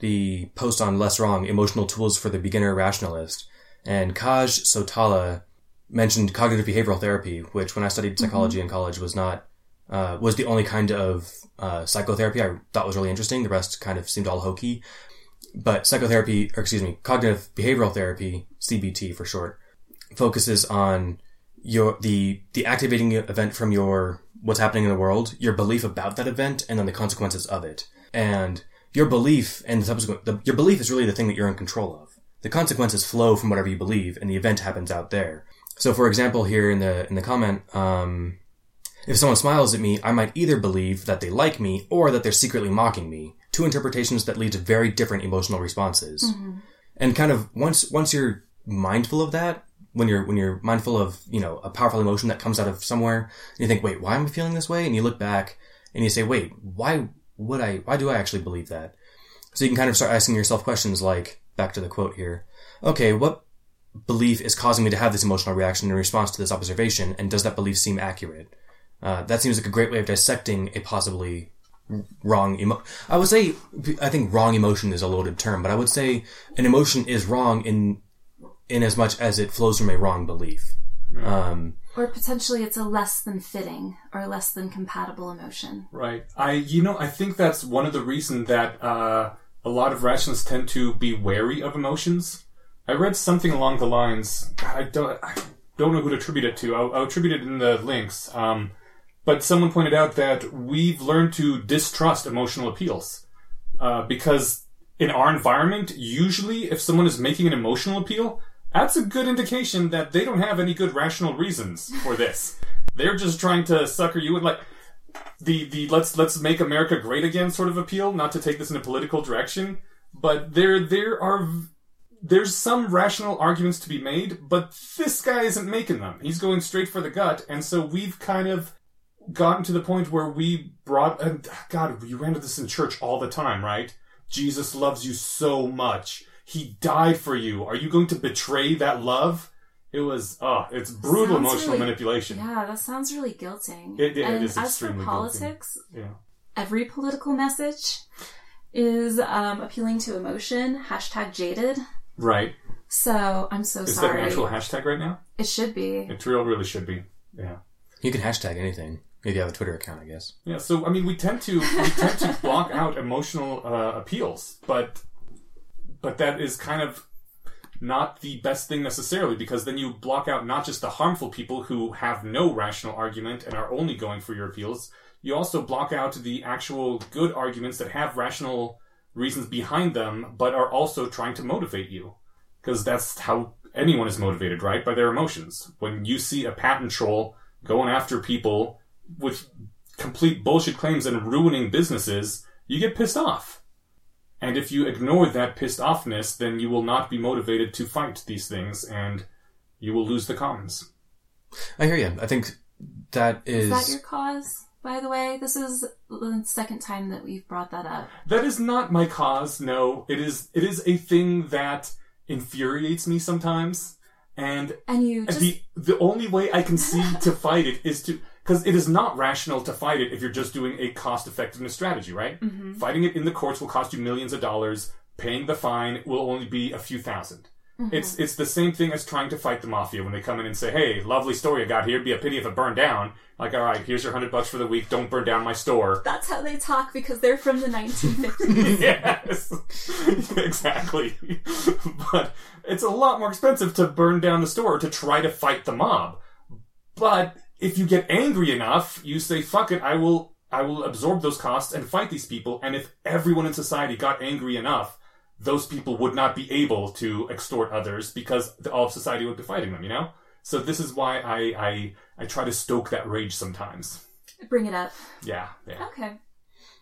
the post on Less Wrong, Emotional Tools for the Beginner Rationalist, and Kaj Sotala mentioned cognitive behavioral therapy, which when I studied psychology in college was not, uh, was the only kind of, uh, psychotherapy I thought was really interesting. The rest kind of seemed all hokey. But psychotherapy, or excuse me, cognitive behavioral therapy, CBT for short, focuses on your the the activating event from your what's happening in the world, your belief about that event, and then the consequences of it. And your belief and the subsequent the, your belief is really the thing that you're in control of. The consequences flow from whatever you believe, and the event happens out there. So, for example, here in the in the comment, um, if someone smiles at me, I might either believe that they like me or that they're secretly mocking me. Two interpretations that lead to very different emotional responses. And kind of once once you're mindful of that, when you're when you're mindful of you know a powerful emotion that comes out of somewhere, and you think, wait, why am I feeling this way? And you look back and you say, wait, why would I? Why do I actually believe that? So you can kind of start asking yourself questions like, back to the quote here. Okay, what belief is causing me to have this emotional reaction in response to this observation, and does that belief seem accurate? Uh, that seems like a great way of dissecting a possibly wrong emo- I would say I think wrong emotion is a loaded term, but I would say an emotion is wrong in in as much as it flows from a wrong belief. Um, Or potentially it's a less than fitting or less than compatible emotion. Right. I, you know, I think that's one of the reasons that uh, a lot of rationalists tend to be wary of emotions. I read something along the lines. I don't, I don't know who to attribute it to. I'll, I'll attribute it in the links. Um, but someone pointed out that we've learned to distrust emotional appeals uh, because in our environment, usually, if someone is making an emotional appeal, that's a good indication that they don't have any good rational reasons for this. <laughs> They're just trying to sucker you in, like the the let's let's make America great again sort of appeal. Not to take this in a political direction, but there there are there's some rational arguments to be made, but this guy isn't making them. He's going straight for the gut, and so we've kind of gotten to the point where we brought and God, you ran into this in church all the time, right? Jesus loves you so much. He died for you. Are you going to betray that love? It was, oh, it's brutal Sounds emotional really- manipulation. Yeah, that sounds really guilting. It- it and is as for extremely guilting. politics, Yeah. every political message is um, appealing to emotion. Hashtag jaded. Right. So I'm so Is sorry. Is that an actual hashtag right now? it should be. It real really should be. Yeah. you can hashtag anything if you have a Twitter account, I guess. Yeah, so I mean, we tend to we tend to <laughs> block out emotional uh, appeals, but but that is kind of not the best thing necessarily because then you block out not just the harmful people who have no rational argument and are only going for your appeals. You also block out the actual good arguments that have rational reasons behind them, but are also trying to motivate you because that's how anyone is motivated, right? By their emotions. When you see a patent troll going after people with complete bullshit claims and ruining businesses, you get pissed off. And if you ignore that pissed offness, then you will not be motivated to fight these things and you will lose the commons. I hear you. I think that is. Is that your cause, by the way? This is the second time that we've brought that up. That is not my cause, no. It is it is a thing that infuriates me sometimes. And And you just the the only way I can see <laughs> to fight it is to because it is not rational to fight it if you're just doing a cost effectiveness strategy, right? Mm-hmm. Fighting it in the courts will cost you millions of dollars. Paying the fine will only be a few 1000 mm-hmm. It's it's the same thing as trying to fight the mafia when they come in and say, "Hey, lovely store you got here. It'd be a pity if it burned down." Like, all right, here's your hundred bucks for the week. Don't burn down my store. that's how they talk because they're from the 1950s. <laughs> yes, <laughs> exactly. <laughs> but it's a lot more expensive to burn down the store to try to fight the mob. But if you get angry enough, you say, "Fuck it, I will." I will absorb those costs and fight these people. And if everyone in society got angry enough, those people would not be able to extort others because all of society would be fighting them. You know. So this is why I I I try to stoke that rage sometimes. Bring it up. Yeah, yeah. Okay.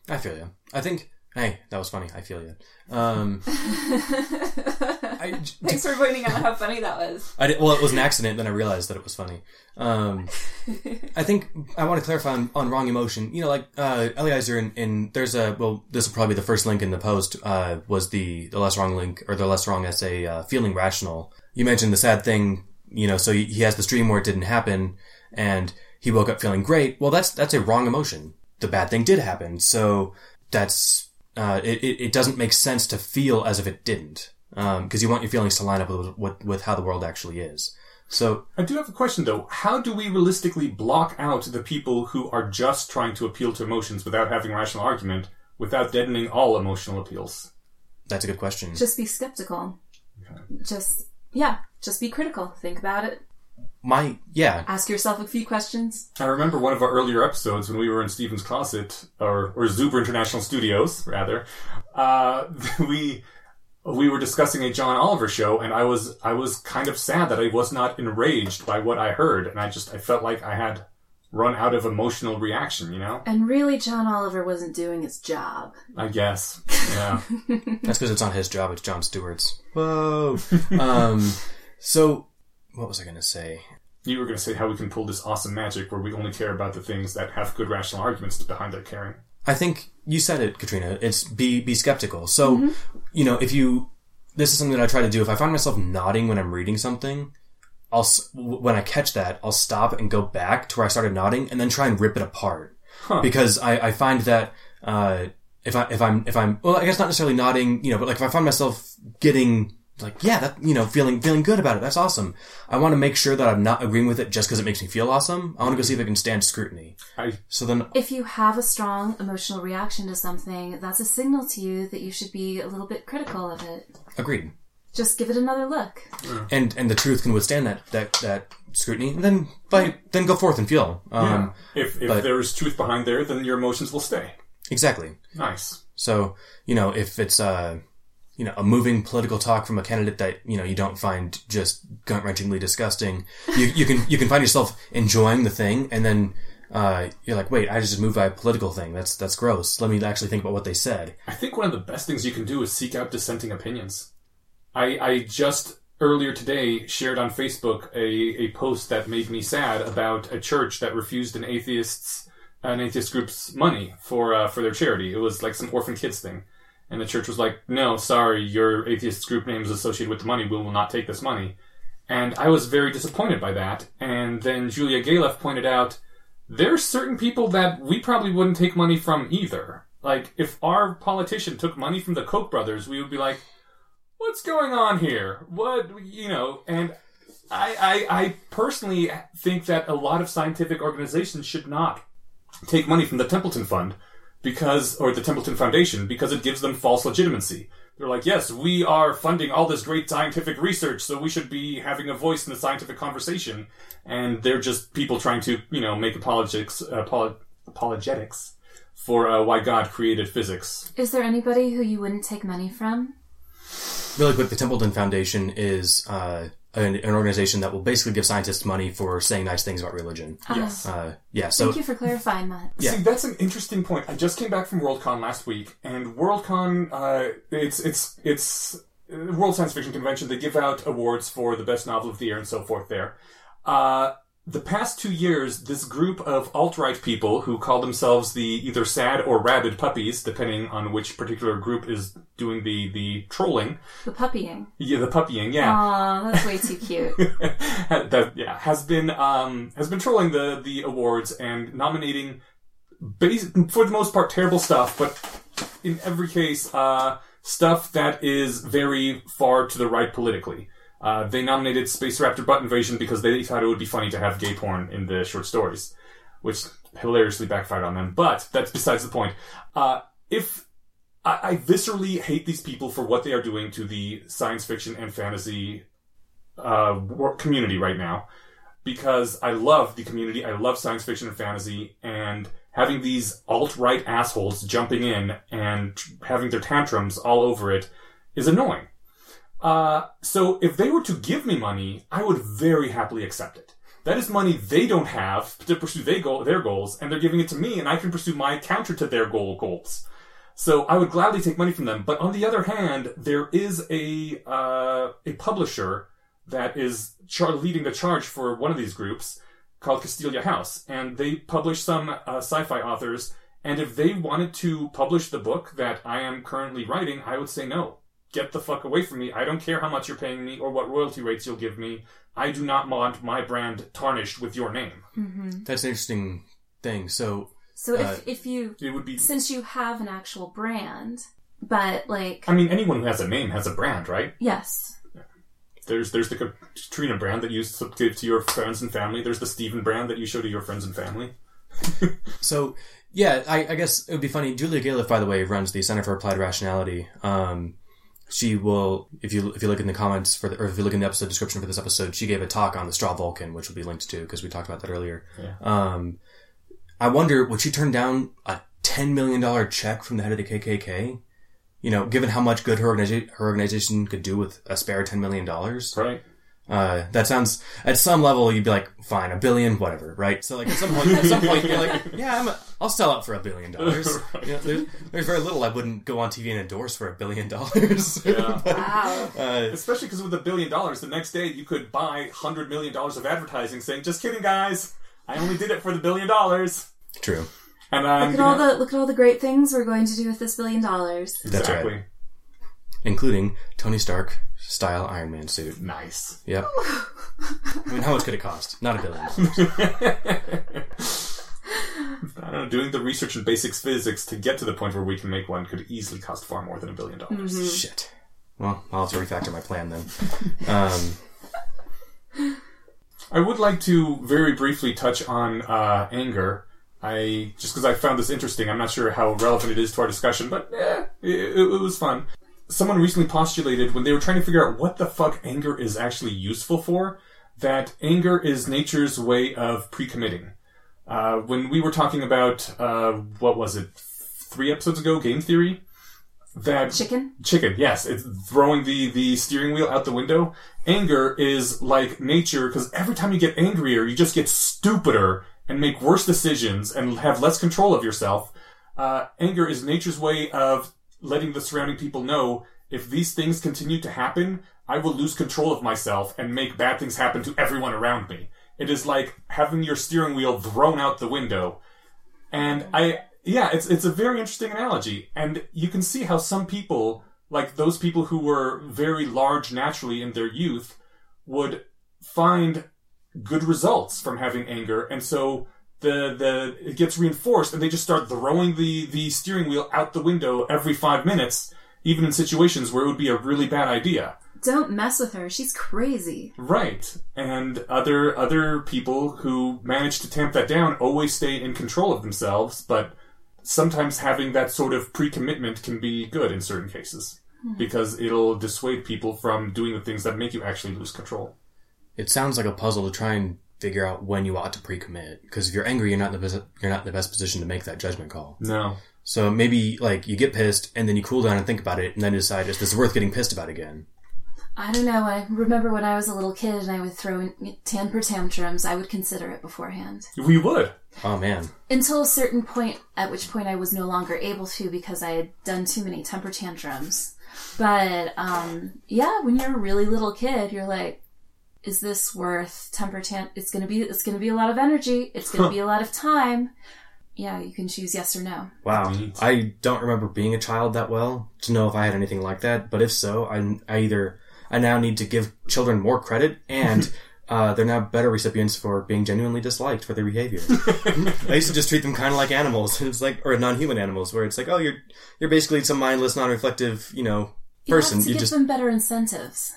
I feel you. I think. Hey, that was funny. I feel you. Um, <laughs> I, <laughs> Thanks for pointing out how funny that was. I did, well, it was an accident. Then I realized that it was funny. Um, <laughs> I think I want to clarify on, on wrong emotion. You know, like uh, Eliezer in, in there's a well, this will probably be the first link in the post. Uh, was the the less wrong link or the less wrong essay? Uh, feeling rational. You mentioned the sad thing. You know, so he, has this dream where it didn't happen, and he woke up feeling great. Well, that's that's a wrong emotion. The bad thing did happen, so that's uh, it, it. It doesn't make sense to feel as if it didn't, because you want your feelings to line up with, with with how the world actually is. So I do have a question though. How do we realistically block out the people who are just trying to appeal to emotions without having rational argument, without deadening all emotional appeals? that's a good question. Just be skeptical. Just, yeah, just be critical. Think about it. My yeah, Ask yourself a few questions. I remember one of our earlier episodes when we were in Stephen's closet, or, or Zuber International Studios, rather. Uh, <laughs> we we were discussing a John Oliver show, and I was I was kind of sad that I was not enraged by what I heard, and I just I felt like I had run out of emotional reaction. You know, And really, John Oliver wasn't doing his job. I guess. Yeah. <laughs> that's because it's not his job; it's Jon Stewart's. Whoa. <laughs> um, so what was I going to say? You were going to say how we can pull this awesome magic where we only care about the things that have good rational arguments behind their caring. I think you said it, Katrina. It's be be skeptical. So, you know, if you this is something that I try to do. If I find myself nodding when I'm reading something, I'll when I catch that, I'll stop and go back to where I started nodding, and then try and rip it apart. Because I, I find that uh, if I if I'm if I'm well, I guess not necessarily nodding, you know, but like if I find myself getting like yeah, that you know, feeling feeling good about it, that's awesome. I want to make sure that I'm not agreeing with it just because it makes me feel awesome. I want to go see if it can stand scrutiny. I So then If you have a strong emotional reaction to something, that's a signal to you that you should be a little bit critical of it. agreed. Just give it another look. and and the truth can withstand that that that scrutiny, and then by then go forth and feel. Um, if if but- there's truth behind there, then your emotions will stay. Exactly. Nice. So you know, if it's uh, you know, a moving political talk from a candidate that you know you don't find just gut wrenchingly disgusting, you you can you can find yourself enjoying the thing, and then. Uh, you're like, wait, I just moved by a political thing. That's that's gross. Let me actually think about what they said. I think one of the best things you can do is seek out dissenting opinions. I, I just earlier today shared on Facebook a, a post that made me sad about a church that refused an atheist's an atheist group's money for uh, for their charity. It was like some orphan kids thing, and the church was like, "No, sorry, your atheist group name is associated with the money. We will not take this money." And I was very disappointed by that. And then Julia Galef pointed out there's certain people that we probably wouldn't take money from either. Like, if our politician took money from the Koch brothers, we would be like, what's going on here? What, you know, and I, I, I personally think that a lot of scientific organizations should not take money from the Templeton Fund because, or the Templeton Foundation, because it gives them false legitimacy. They're like, yes, we are funding all this great scientific research, so we should be having a voice in the scientific conversation. And they're just people trying to, you know, make apologetics, apolo- apologetics for uh, why God created physics. Is there anybody who you wouldn't take money from? Really quick, the Templeton Foundation is uh, an, an organization that will basically give scientists money for saying nice things about religion. Yes. Uh, yeah, so Thank you for clarifying that. Yeah. See, that's an interesting point. I just came back from Worldcon last week, and Worldcon, uh, it's it's it's uh, World Science Fiction Convention. They give out awards for the best novel of the year and so forth. There, uh, the past two years, this group of alt-right people who call themselves the either sad or rabid puppies, depending on which particular group is doing the the trolling. The puppying. Yeah, the puppying. Yeah. Aw, that's way too cute. <laughs> that yeah has been um has been trolling the the awards and nominating base for the most part terrible stuff but in every case uh stuff that is very far to the right politically uh, they nominated Space Raptor Butt Invasion because they thought it would be funny to have gay porn in the short stories, which hilariously backfired on them. But that's besides the point. Uh, if I, I viscerally hate these people for what they are doing to the science fiction and fantasy uh, community right now because I love the community. I love science fiction and fantasy, and having these alt right assholes jumping in and having their tantrums all over it is annoying. Uh, so if they were to give me money, I would very happily accept it. That is money they don't have to pursue their, goal, their goals, and they're giving it to me, and I can pursue my counter to their goal goals. So I would gladly take money from them. But on the other hand, there is a uh, a publisher that is char- leading the charge for one of these groups called Castalia House, and they publish some uh, sci-fi authors. And if they wanted to publish the book that I am currently writing, I would say no. Get the fuck away from me. I don't care how much you're paying me or what royalty rates you'll give me. I do not want my brand tarnished with your name. that's an interesting thing. So So if, Uh, if you, It would be. since you have an actual brand, but like, I mean, anyone who has a name has a brand, right? yes. There's there's the Katrina brand that you s- give to your friends and family. There's the Steven brand that you show to your friends and family. <laughs> So yeah, I, I guess it would be funny. Julia Galef, by the way, runs the Center for Applied Rationality. Um, she will, if you if you look in the comments for the, or if you look in the episode description for this episode, she gave a talk on the straw Vulcan, which will be linked to because we talked about that earlier. Yeah. Um, I wonder would she turn down a ten million dollar check from the head of the KKK? You know, given how much good her organization her organization could do with a spare ten million dollars. Right. Uh, that sounds at some level you'd be like, fine, a billion, whatever, right? So like at some point, at some point you're like, <laughs> yeah, I'm a, I'll sell out for a billion dollars. <laughs> You know, there's, there's very little I wouldn't go on TV and endorse for a billion dollars. <laughs> Yeah. Wow. Uh, Especially because with a billion dollars, the next day you could buy hundred million dollars of advertising saying, "Just kidding, guys. I only did it for the billion dollars." true. And I'm Look at all the look at all the great things we're going to do with this billion dollars. That's right. Exactly Including Tony Stark style Iron Man suit. nice. Yep. <laughs> I mean, how much could it cost? Not a billion. <laughs> I don't know. Doing the research in basics physics to get to the point where we can make one could easily cost far more than a billion dollars. Shit. Well, I'll have to refactor my plan then. <laughs> Um, I would like to very briefly touch on uh, anger. I just because I found this interesting. I'm not sure how relevant it is to our discussion, but eh, it, it was fun. Someone recently postulated when they were trying to figure out what the fuck anger is actually useful for, that anger is nature's way of pre-committing. Uh, when we were talking about uh, what was it, three episodes ago, game theory, that Chicken? chicken yes it's throwing the the steering wheel out the window anger is like nature because every time you get angrier you just get stupider and make worse decisions and have less control of yourself uh, anger is nature's way of letting the surrounding people know if these things continue to happen i will lose control of myself and make bad things happen to everyone around me. It is like having your steering wheel thrown out the window. And I, yeah, it's it's a very interesting analogy, and you can see how some people, like those people who were very large naturally in their youth, would find good results from having anger, and so the the it gets reinforced, and they just start throwing the the steering wheel out the window every five minutes, even in situations where it would be a really bad idea. Don't mess with her. She's crazy. Right. And other other people who manage to tamp that down always stay in control of themselves, but sometimes having that sort of pre-commitment can be good in certain cases hmm. because it'll dissuade people from doing the things that make you actually lose control. it sounds like a puzzle to try and figure out when you ought to pre-commit. Because if you're angry, you're not in the best, you're not in the best position to make that judgment call. No. So maybe like you get pissed and then you cool down and think about it and then decide is this is worth getting pissed about again? I don't know. I remember when I was a little kid and I would throw in temper tantrums. I would consider it beforehand We would. Oh man, until a certain point, at which point I was no longer able to because I had done too many temper tantrums. But um, yeah, when you're a really little kid, you're like, "Is this worth temper tant? It's gonna be. It's gonna be a lot of energy. It's gonna be a lot of time." Yeah, you can choose yes or no. wow. Neat. I don't remember being a child that well to know if I had anything like that. But if so, I, I either I now need to give children more credit and. <laughs> Uh, they're now better recipients for being genuinely disliked for their behavior. <laughs> I used to just treat them kind of like animals. <laughs> It's like, or non-human animals, where it's like, oh, you're you're basically some mindless, non-reflective, you know, You person. have to You give just them better incentives.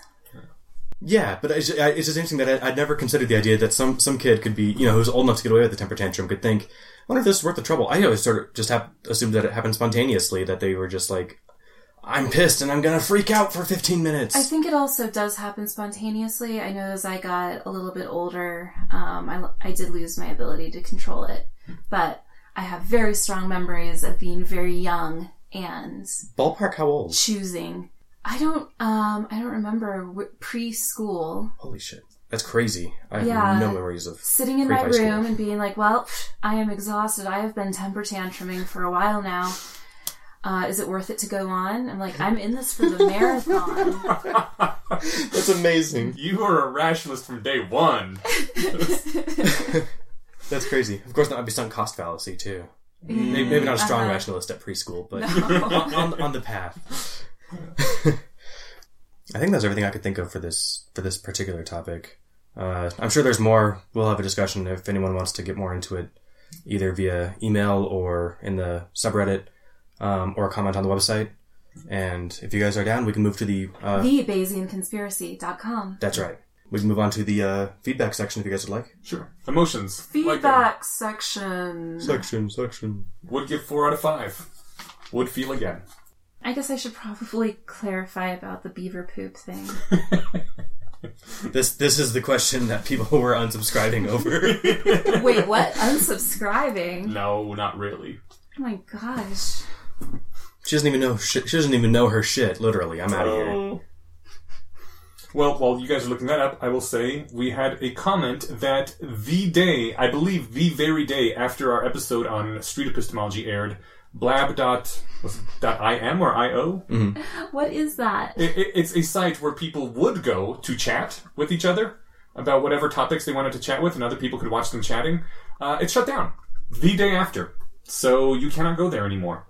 Yeah, but it's, it's just interesting that I, I'd never considered the idea that some some kid could be, you know, who's old enough to get away with the temper tantrum could think, I wonder if this is worth the trouble. I always sort of just have assumed that it happened spontaneously, that they were just like, I'm pissed and I'm gonna freak out for 15 minutes. I think it also does happen spontaneously. I know as I got a little bit older, um, I, I did lose my ability to control it. But I have very strong memories of being very young and Ballpark, how old? choosing. I don't, um, I don't remember w- preschool Holy shit, that's crazy. I have Yeah. no memories of. sitting in my Pre-high school. room and being like, "Well, I am exhausted. I have been temper tantruming for a while now. Uh, is it worth it to go on?" I'm like, "I'm in this for the <laughs> marathon." That's amazing. You were a rationalist from day one. <laughs> That's crazy. Of course, that might be sunk cost fallacy too. Maybe, maybe not a strong Uh-huh. rationalist at preschool, but on, <laughs> on, on the path. I think that's everything I could think of for this for this particular topic. Uh, I'm sure there's more. We'll have a discussion if anyone wants to get more into it, either via email or in the subreddit, um, or comment on the website. And if you guys are down, we can move to the. Uh, the BayesianConspiracy.com. that's right. We can move on to the uh, feedback section if you guys would like. Sure. Emotions. Like them. Feedback section. Section, section. Would give four out of five. Would feel again. I guess I should probably clarify about the beaver poop thing. <laughs> This this is the question that people were unsubscribing over. <laughs> Wait, what? Unsubscribing? No, not really. Oh my gosh. She doesn't even know. She, she doesn't even know her shit. Literally, I'm out of here. Oh. Well, while you guys are looking that up, I will say we had a comment that the day, I believe the very day after our episode on street epistemology aired, blab dot was it dot im or io. What is that? It, it, it's a site where people would go to chat with each other about whatever topics they wanted to chat with, and other people could watch them chatting. Uh, it's shut down the day after, so you cannot go there anymore.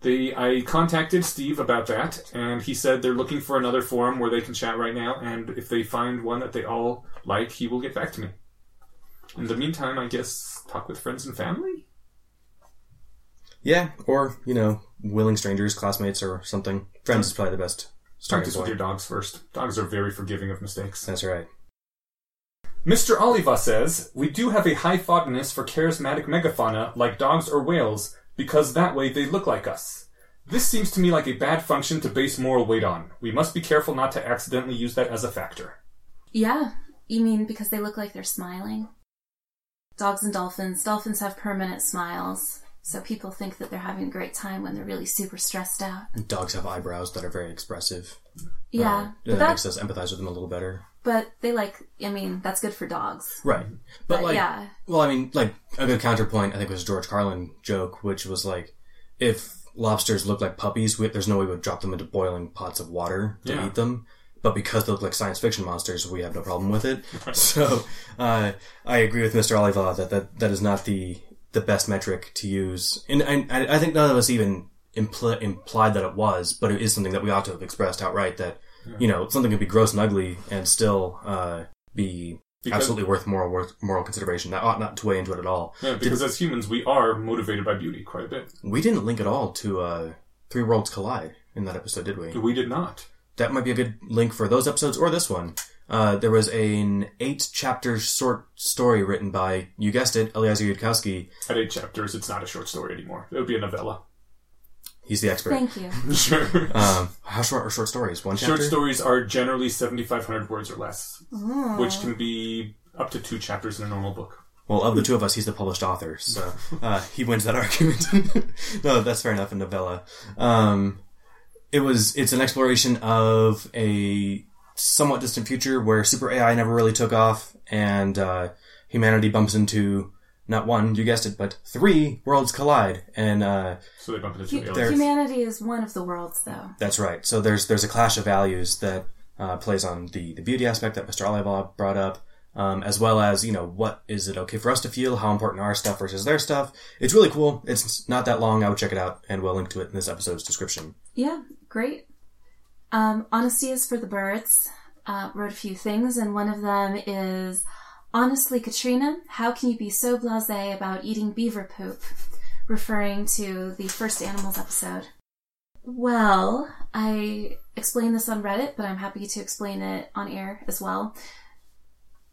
They, I contacted Steve about that, and he said they're looking for another forum where they can chat right now, and if they find one that they all like, he will get back to me. In the meantime, I guess talk with friends and family. Yeah, or you know, willing strangers, classmates, or something. Friends is probably the best starting Practice with your dogs first. Dogs are very forgiving of mistakes. That's right. Mr. Oliva says, We do have a high fondness for charismatic megafauna like dogs or whales because that way they look like us. This seems to me like a bad function to base moral weight on. We must be careful not to accidentally use that as a factor. Yeah. You mean because they look like they're smiling? Dogs and dolphins. Dolphins have permanent smiles. So people think that they're having a great time when they're really super stressed out. Dogs have eyebrows that are very expressive. Yeah. Uh, but that that, makes us empathize with them a little better. but they like, I mean, that's good for dogs. Right. But, But like, yeah. well, I mean, like a good counterpoint, I think was George Carlin joke, which was like, if lobsters look like puppies, we, there's no way we'd drop them into boiling pots of water to Yeah. eat them. But because they look like science fiction monsters, we have no problem with it. So uh, I agree with Mr. Oliva that, that that is not the the best metric to use, and I, I think none of us even impl- implied that it was, but it is something that we ought to have expressed outright. That you know something can be gross and ugly and still uh, be Because- absolutely worth moral worth moral consideration. That ought not to weigh into it at all. Yeah, because as humans, we are motivated by beauty quite a bit. We didn't link at all to uh, Three Worlds Collide in that episode, did we? We did not. That might be a good link for those episodes or this one. Uh, there was an eight chapter short story written by, you guessed it, Eliezer Yudkowsky. At eight chapters, it's not a short story anymore. It would be a novella. He's the expert. Thank you. <laughs> Sure. Um, how short are short stories? One chapter? Short stories are generally 7,500 words or less, which can be up to two chapters in a normal book. Well, of the two of us, he's the published author, so <laughs> uh, he wins that <laughs> argument. no, that's fair enough. A novella. Um, it was. It's an exploration of a somewhat distant future where super AI never really took off, and uh, humanity bumps into not one, you guessed it, but three worlds collide, and uh, So they bump into two Hu- aliens. Humanity is one of the worlds, though. that's right. So there's there's a clash of values that uh, plays on the the beauty aspect that Mr. Oliva brought up, um, as well as you know what is it okay for us to feel, how important our stuff versus their stuff. It's really cool. It's not that long. I would check it out, and we'll link to it in this episode's description. Yeah, great. Um, Honesty is for the birds. Uh, wrote a few things, and one of them is honestly, Katrina, how can you be so blasé about eating beaver poop? Referring to the first animals episode. Well, I explained this on Reddit, but I'm happy to explain it on air as well.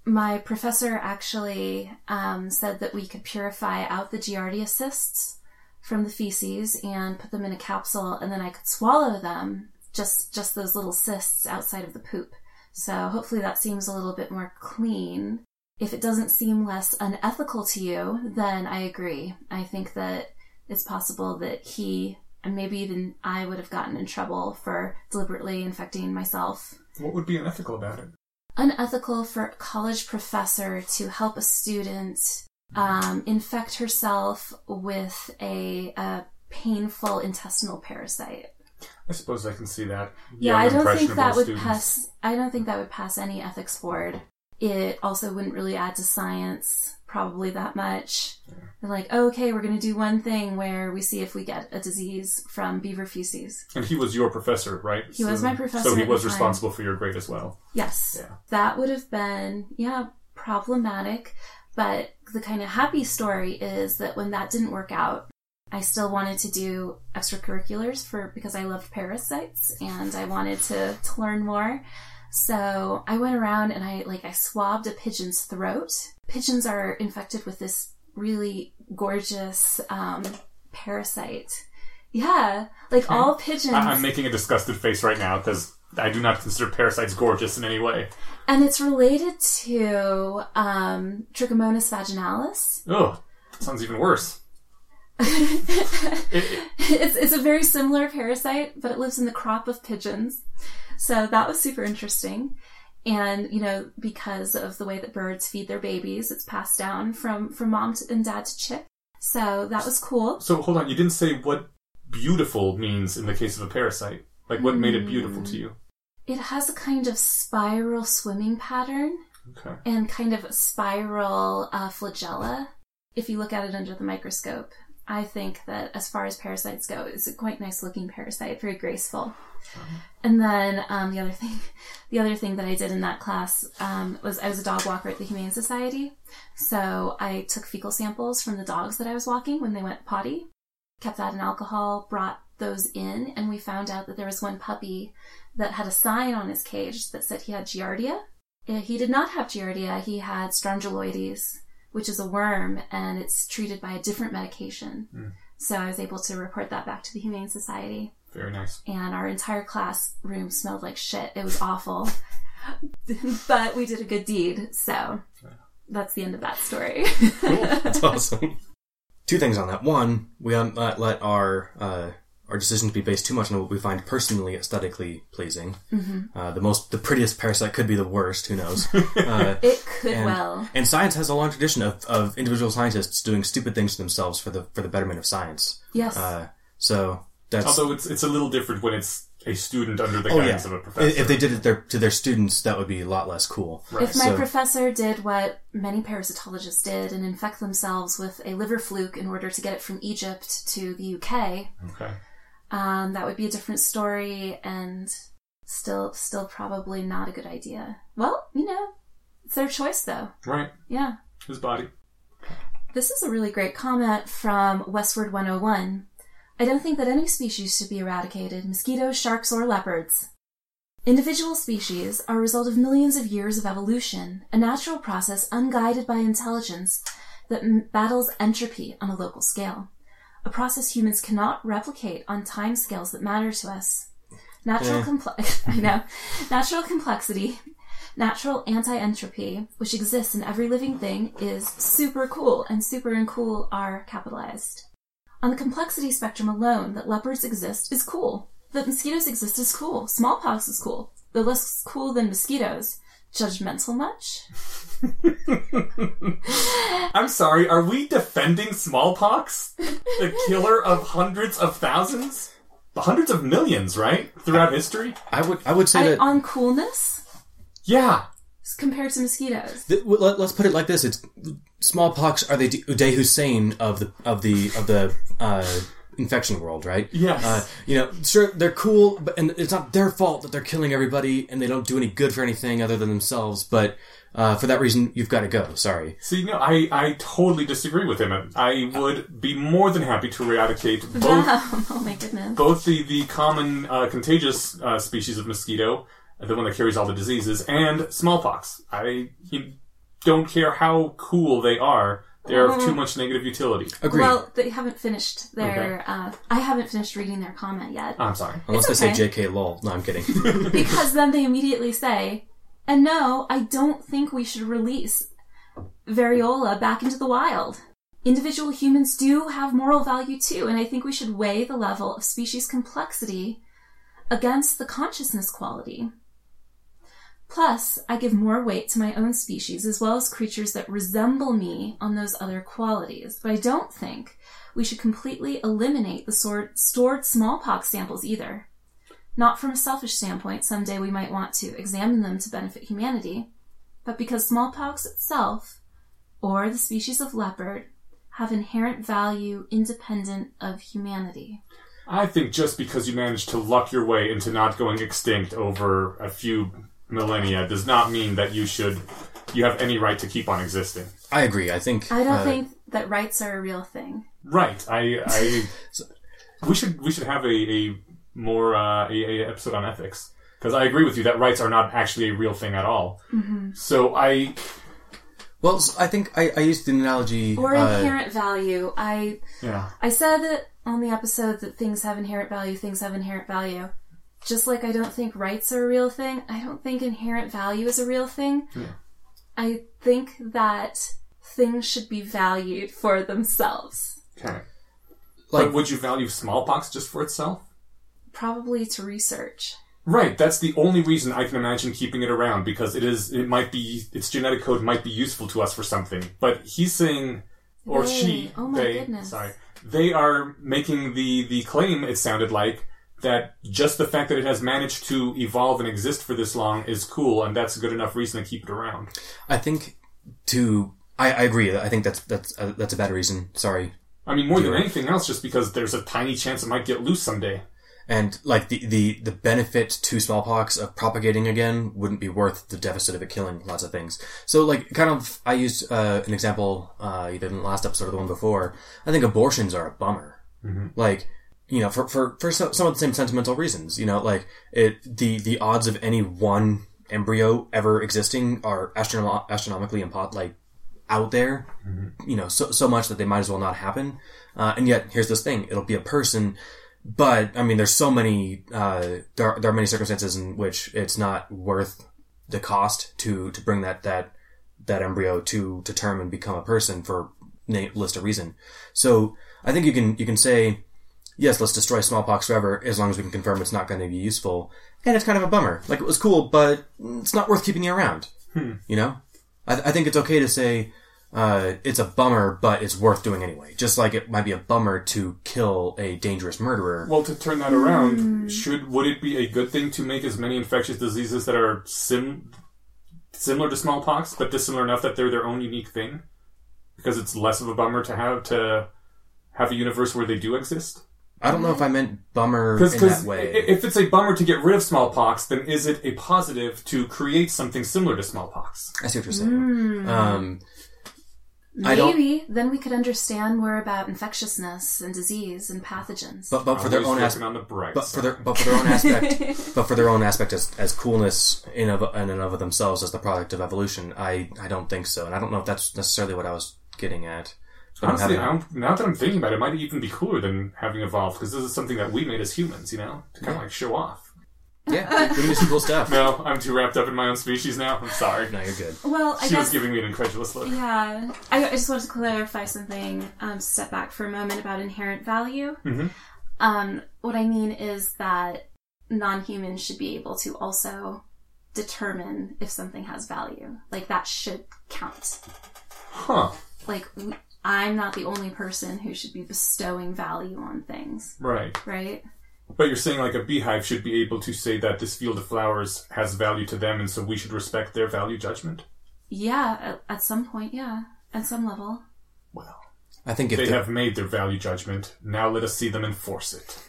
My professor actually um, said that we could purify out the Giardia cysts from the feces and put them in a capsule and then I could swallow them just just those little cysts outside of the poop. So hopefully that seems a little bit more clean. If it doesn't seem less unethical to you, then I agree. I think that it's possible that he and maybe even I would have gotten in trouble for deliberately infecting myself. What would be unethical about it? Unethical for a college professor to help a student um, infect herself with a, a painful intestinal parasite. I suppose I can see that. Yeah, I don't think that would students. pass. I don't think that would pass any ethics board. It also wouldn't really add to science probably that much. They're like, oh, okay, we're going to do one thing where we see if we get a disease from beaver feces. And he was your professor, right? He was my professor So he was responsible for your grade as well. Yes, Yeah. that would have been yeah problematic. But the kind of happy story is that when that didn't work out, I still wanted to do extracurriculars for because I loved parasites and I wanted to, to learn more. So I went around and I like I swabbed a pigeon's throat. Pigeons are infected with this really gorgeous um, parasite. Yeah, like all pigeons. I- I'm making a disgusted face right now because I do not consider parasites gorgeous in any way. and it's related to um, Trichomonas vaginalis. Oh, sounds even worse. <laughs> it's it's a very similar parasite, but it lives in the crop of pigeons. So that was super interesting. And, you know, because of the way that birds feed their babies, it's passed down from, from mom to, and dad to chick. So that was cool. So hold on, you didn't say what beautiful means in the case of a parasite. Like what made it beautiful to you? It has a kind of spiral swimming pattern Okay. and kind of a spiral uh, flagella. If you look at it under the microscope, I think that as far as parasites go, it's a quite nice looking parasite, very graceful. And then um, the other thing, <laughs> the other thing that I did in that class um, was I was a dog walker at the Humane Society, so I took fecal samples from the dogs that I was walking when they went potty, kept that in alcohol, brought those in, and we found out that there was one puppy that had a sign on his cage that said he had giardia. He did not have giardia. He had strongyloides, which is a worm, and it's treated by a different medication. So I was able to report that back to the Humane Society Very nice. and our entire classroom smelled like shit. It was awful. <laughs> but we did a good deed, so that's the end of that story. That's <laughs> awesome. Two things on that. One, we don't let, let our uh, our decision to be based too much on what we find personally aesthetically pleasing. Mm-hmm. Uh, the most, the prettiest parasite could be the worst. Who knows? <laughs> Uh, it could and, well. and science has a long tradition of, of individual scientists doing stupid things to themselves for the for the betterment of science. Yes. Uh, so that's Although it's it's a little different when it's a student under the oh yeah. guidance of a professor. If they did it their, to their students, that would be a lot less cool. if my so- professor did what many parasitologists did and infect themselves with a liver fluke in order to get it from Egypt to the UK, okay. Um, that would be a different story and still still probably not a good idea. Well, you know, it's their choice though. Right. Yeah. His body. This is a really great comment from Westward 101. I don't think that any species should be eradicated mosquitoes, sharks, or leopards. Individual species are a result of millions of years of evolution, a natural process unguided by intelligence that m- battles entropy on a local scale. A process humans cannot replicate on time scales that matter to us. Natural Eh. complex, <laughs> I know, natural complexity, natural anti-entropy, which exists in every living thing, is super cool, and super and cool are capitalized. On the complexity spectrum alone, that leopards exist is cool. That mosquitoes exist is cool. Smallpox is cool. They're less cool than mosquitoes. Judgmental much? <laughs> <laughs> I'm sorry, are we defending smallpox? The killer of hundreds of thousands? Hundreds of millions, right? Throughout history? I would I would say I, that on coolness Yeah. compared to mosquitoes. Th- well, let, us put it like this: It's smallpox are the Uday Hussein of the of the of the uh, infection world, right? Yes. Uh, you know, sure they're cool, but and it's not their fault that they're killing everybody and they don't do any good for anything other than themselves. But uh, for that reason, you've got to go. Sorry. See, no, I, I totally disagree with him. I would be more than happy to eradicate both <laughs> oh my goodness. both the, the common uh, contagious uh, species of mosquito, the one that carries all the diseases, and smallpox. I you don't care how cool they are; they are of too much negative utility. Agreed. Well, they haven't finished their. Uh, I haven't finished reading their comment yet. I'm sorry. Unless it's they okay. say J.K. lol. No, I'm kidding. <laughs> because then they immediately say, and no, I don't think we should release variola back into the wild. Individual humans do have moral value too, and I think we should weigh the level of species complexity against the consciousness quality. Plus, I give more weight to my own species as well as creatures that resemble me on those other qualities, but I don't think we should completely eliminate the stored smallpox samples either. Not from a selfish standpoint, someday we might want to examine them to benefit humanity, but because smallpox itself, or the species of leopard, have inherent value independent of humanity. I think just because you managed to luck your way into not going extinct over a few millennia does not mean that you should you have any right to keep on existing. I agree. I think. I don't uh, think that rights are a real thing. Right. I. I <laughs> we should we should have a, a more uh, a, a episode on ethics because I agree with you that rights are not actually a real thing at all. So I Well, I think I, I used the analogy. Or uh, inherent value. I yeah I said that on the episode that things have inherent value, things have inherent value. Just like I don't think rights are a real thing, I don't think inherent value is a real thing. I think that things should be valued for themselves. okay. Like- but would you value smallpox just for itself? Probably to research. Right, that's the only reason I can imagine keeping it around because it is it might be its genetic code might be useful to us for something. But he's saying or They. she Oh my they goodness. sorry. They are making the the claim it sounded like that just the fact that it has managed to evolve and exist for this long is cool and that's a good enough reason to keep it around. I think to I, I agree. I think that's that's uh, that's a bad reason. Sorry, I mean more than anything else just because there's a tiny chance it might get loose someday. And like the the the benefit to smallpox of propagating again wouldn't be worth the deficit of it killing lots of things. So like kind of I used uh, an example uh, either in the last episode or the one before. I think abortions are a bummer. Like you know for for for some, some of the same sentimental reasons. You know like it the the odds of any one embryo ever existing are astronom- astronomically impot like out there, you know, so so much that they might as well not happen. Uh, and yet, here's this thing: it'll be a person. But I mean, there's so many uh, there are, there are many circumstances in which it's not worth the cost to to bring that that that embryo to to term and become a person for na- list a reason. So I think you can you can say yes, let's destroy smallpox forever as long as we can confirm it's not going to be useful. And it's kind of a bummer. Like it was cool, but it's not worth keeping you around. You know, I, I think it's okay to say uh, it's a bummer, but it's worth doing anyway. Just like it might be a bummer to kill a dangerous murderer. Well, to turn that around, should would it be a good thing to make as many infectious diseases that are sim similar to smallpox, but dissimilar enough that they're their own unique thing? Because it's less of a bummer to have to have a universe where they do exist. I don't know if I meant bummer in Because that way. if it's a bummer to get rid of smallpox, then is it a positive to create something similar to smallpox? I see what you're saying. Um, I don't- Maybe then we could understand more about infectiousness and disease and pathogens. but but for their own aspect, on the bright but for side. their but for their own aspect, <laughs> but for their own aspect as, as coolness in of in and of themselves as the product of evolution, I I don't think so, and I don't know if that's necessarily what I was getting at. But I'm Honestly, having- I'm, now that I'm thinking about it, it might even be cooler than having evolved because this is something that we made as humans, you know, to kind of like show off. Yeah, we can do some cool stuff. No, I'm too wrapped up in my own species now. I'm sorry. No, you're good. well, I She was guess giving me an incredulous look. Yeah, I, I just wanted to clarify something. Um, step back for a moment about inherent value. Mhm. Um, what I mean is that non-humans should be able to also determine if something has value. Like that should count. Huh. Like w- I'm not the only person who should be bestowing value on things, Right. right? But you're saying like a beehive should be able to say that this field of flowers has value to them, and so we should respect their value judgment. Yeah, at, at some point, yeah, at some level. Well, I think if they the, have made their value judgment. Now let us see them enforce it.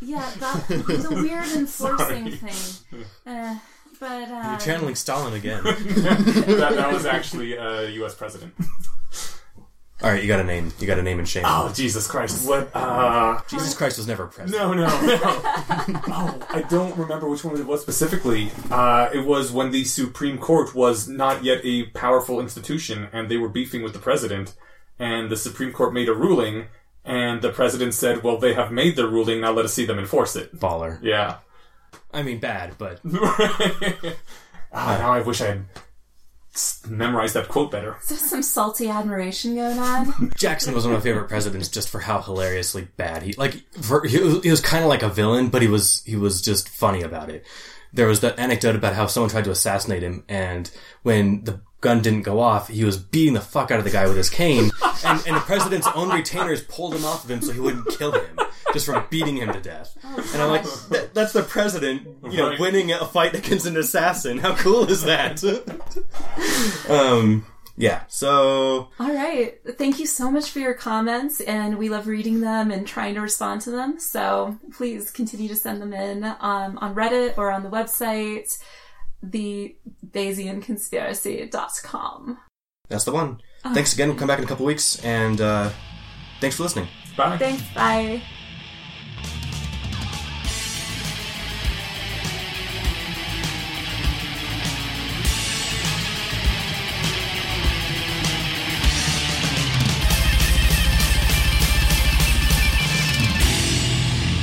Yeah, <laughs> that the weird enforcing Sorry. thing. Uh, but uh, you're channeling Stalin again. <laughs> that, that was actually a U.S. president. All right, you got a name. You got a name and shame. Oh Jesus Christ! What? Uh, Jesus Christ was never president. No, no, no. <laughs> oh, I don't remember which one it was specifically. Uh, it was when the Supreme Court was not yet a powerful institution and they were beefing with the president, and the Supreme Court made a ruling, and the president said, Well, they have made their ruling, now let us see them enforce it. Baller. Yeah. I mean, bad, but <laughs> ah, now I wish I had s- memorized that quote better. Is there some salty admiration going on? <laughs> Jackson was one of my favorite presidents just for how hilariously bad he like. For, he was, he was kind of like a villain, but he was he was just funny about it. There was that anecdote about how someone tried to assassinate him, and when the gun didn't go off, he was beating the fuck out of the guy with his cane, <laughs> and, and the president's own retainers pulled him off of him so he wouldn't kill him, just from beating him to death. and I'm like, that, that's the president, you know, Right. winning a fight against an assassin. How cool is that? <laughs> um, yeah. So All right. Thank you so much for your comments, and we love reading them and trying to respond to them. So please continue to send them in um, on Reddit or on the website, the BayesianConspiracy.com. that's the one. Thanks again. We'll come back in a couple weeks, and uh, thanks for listening. Bye. Thanks. Bye.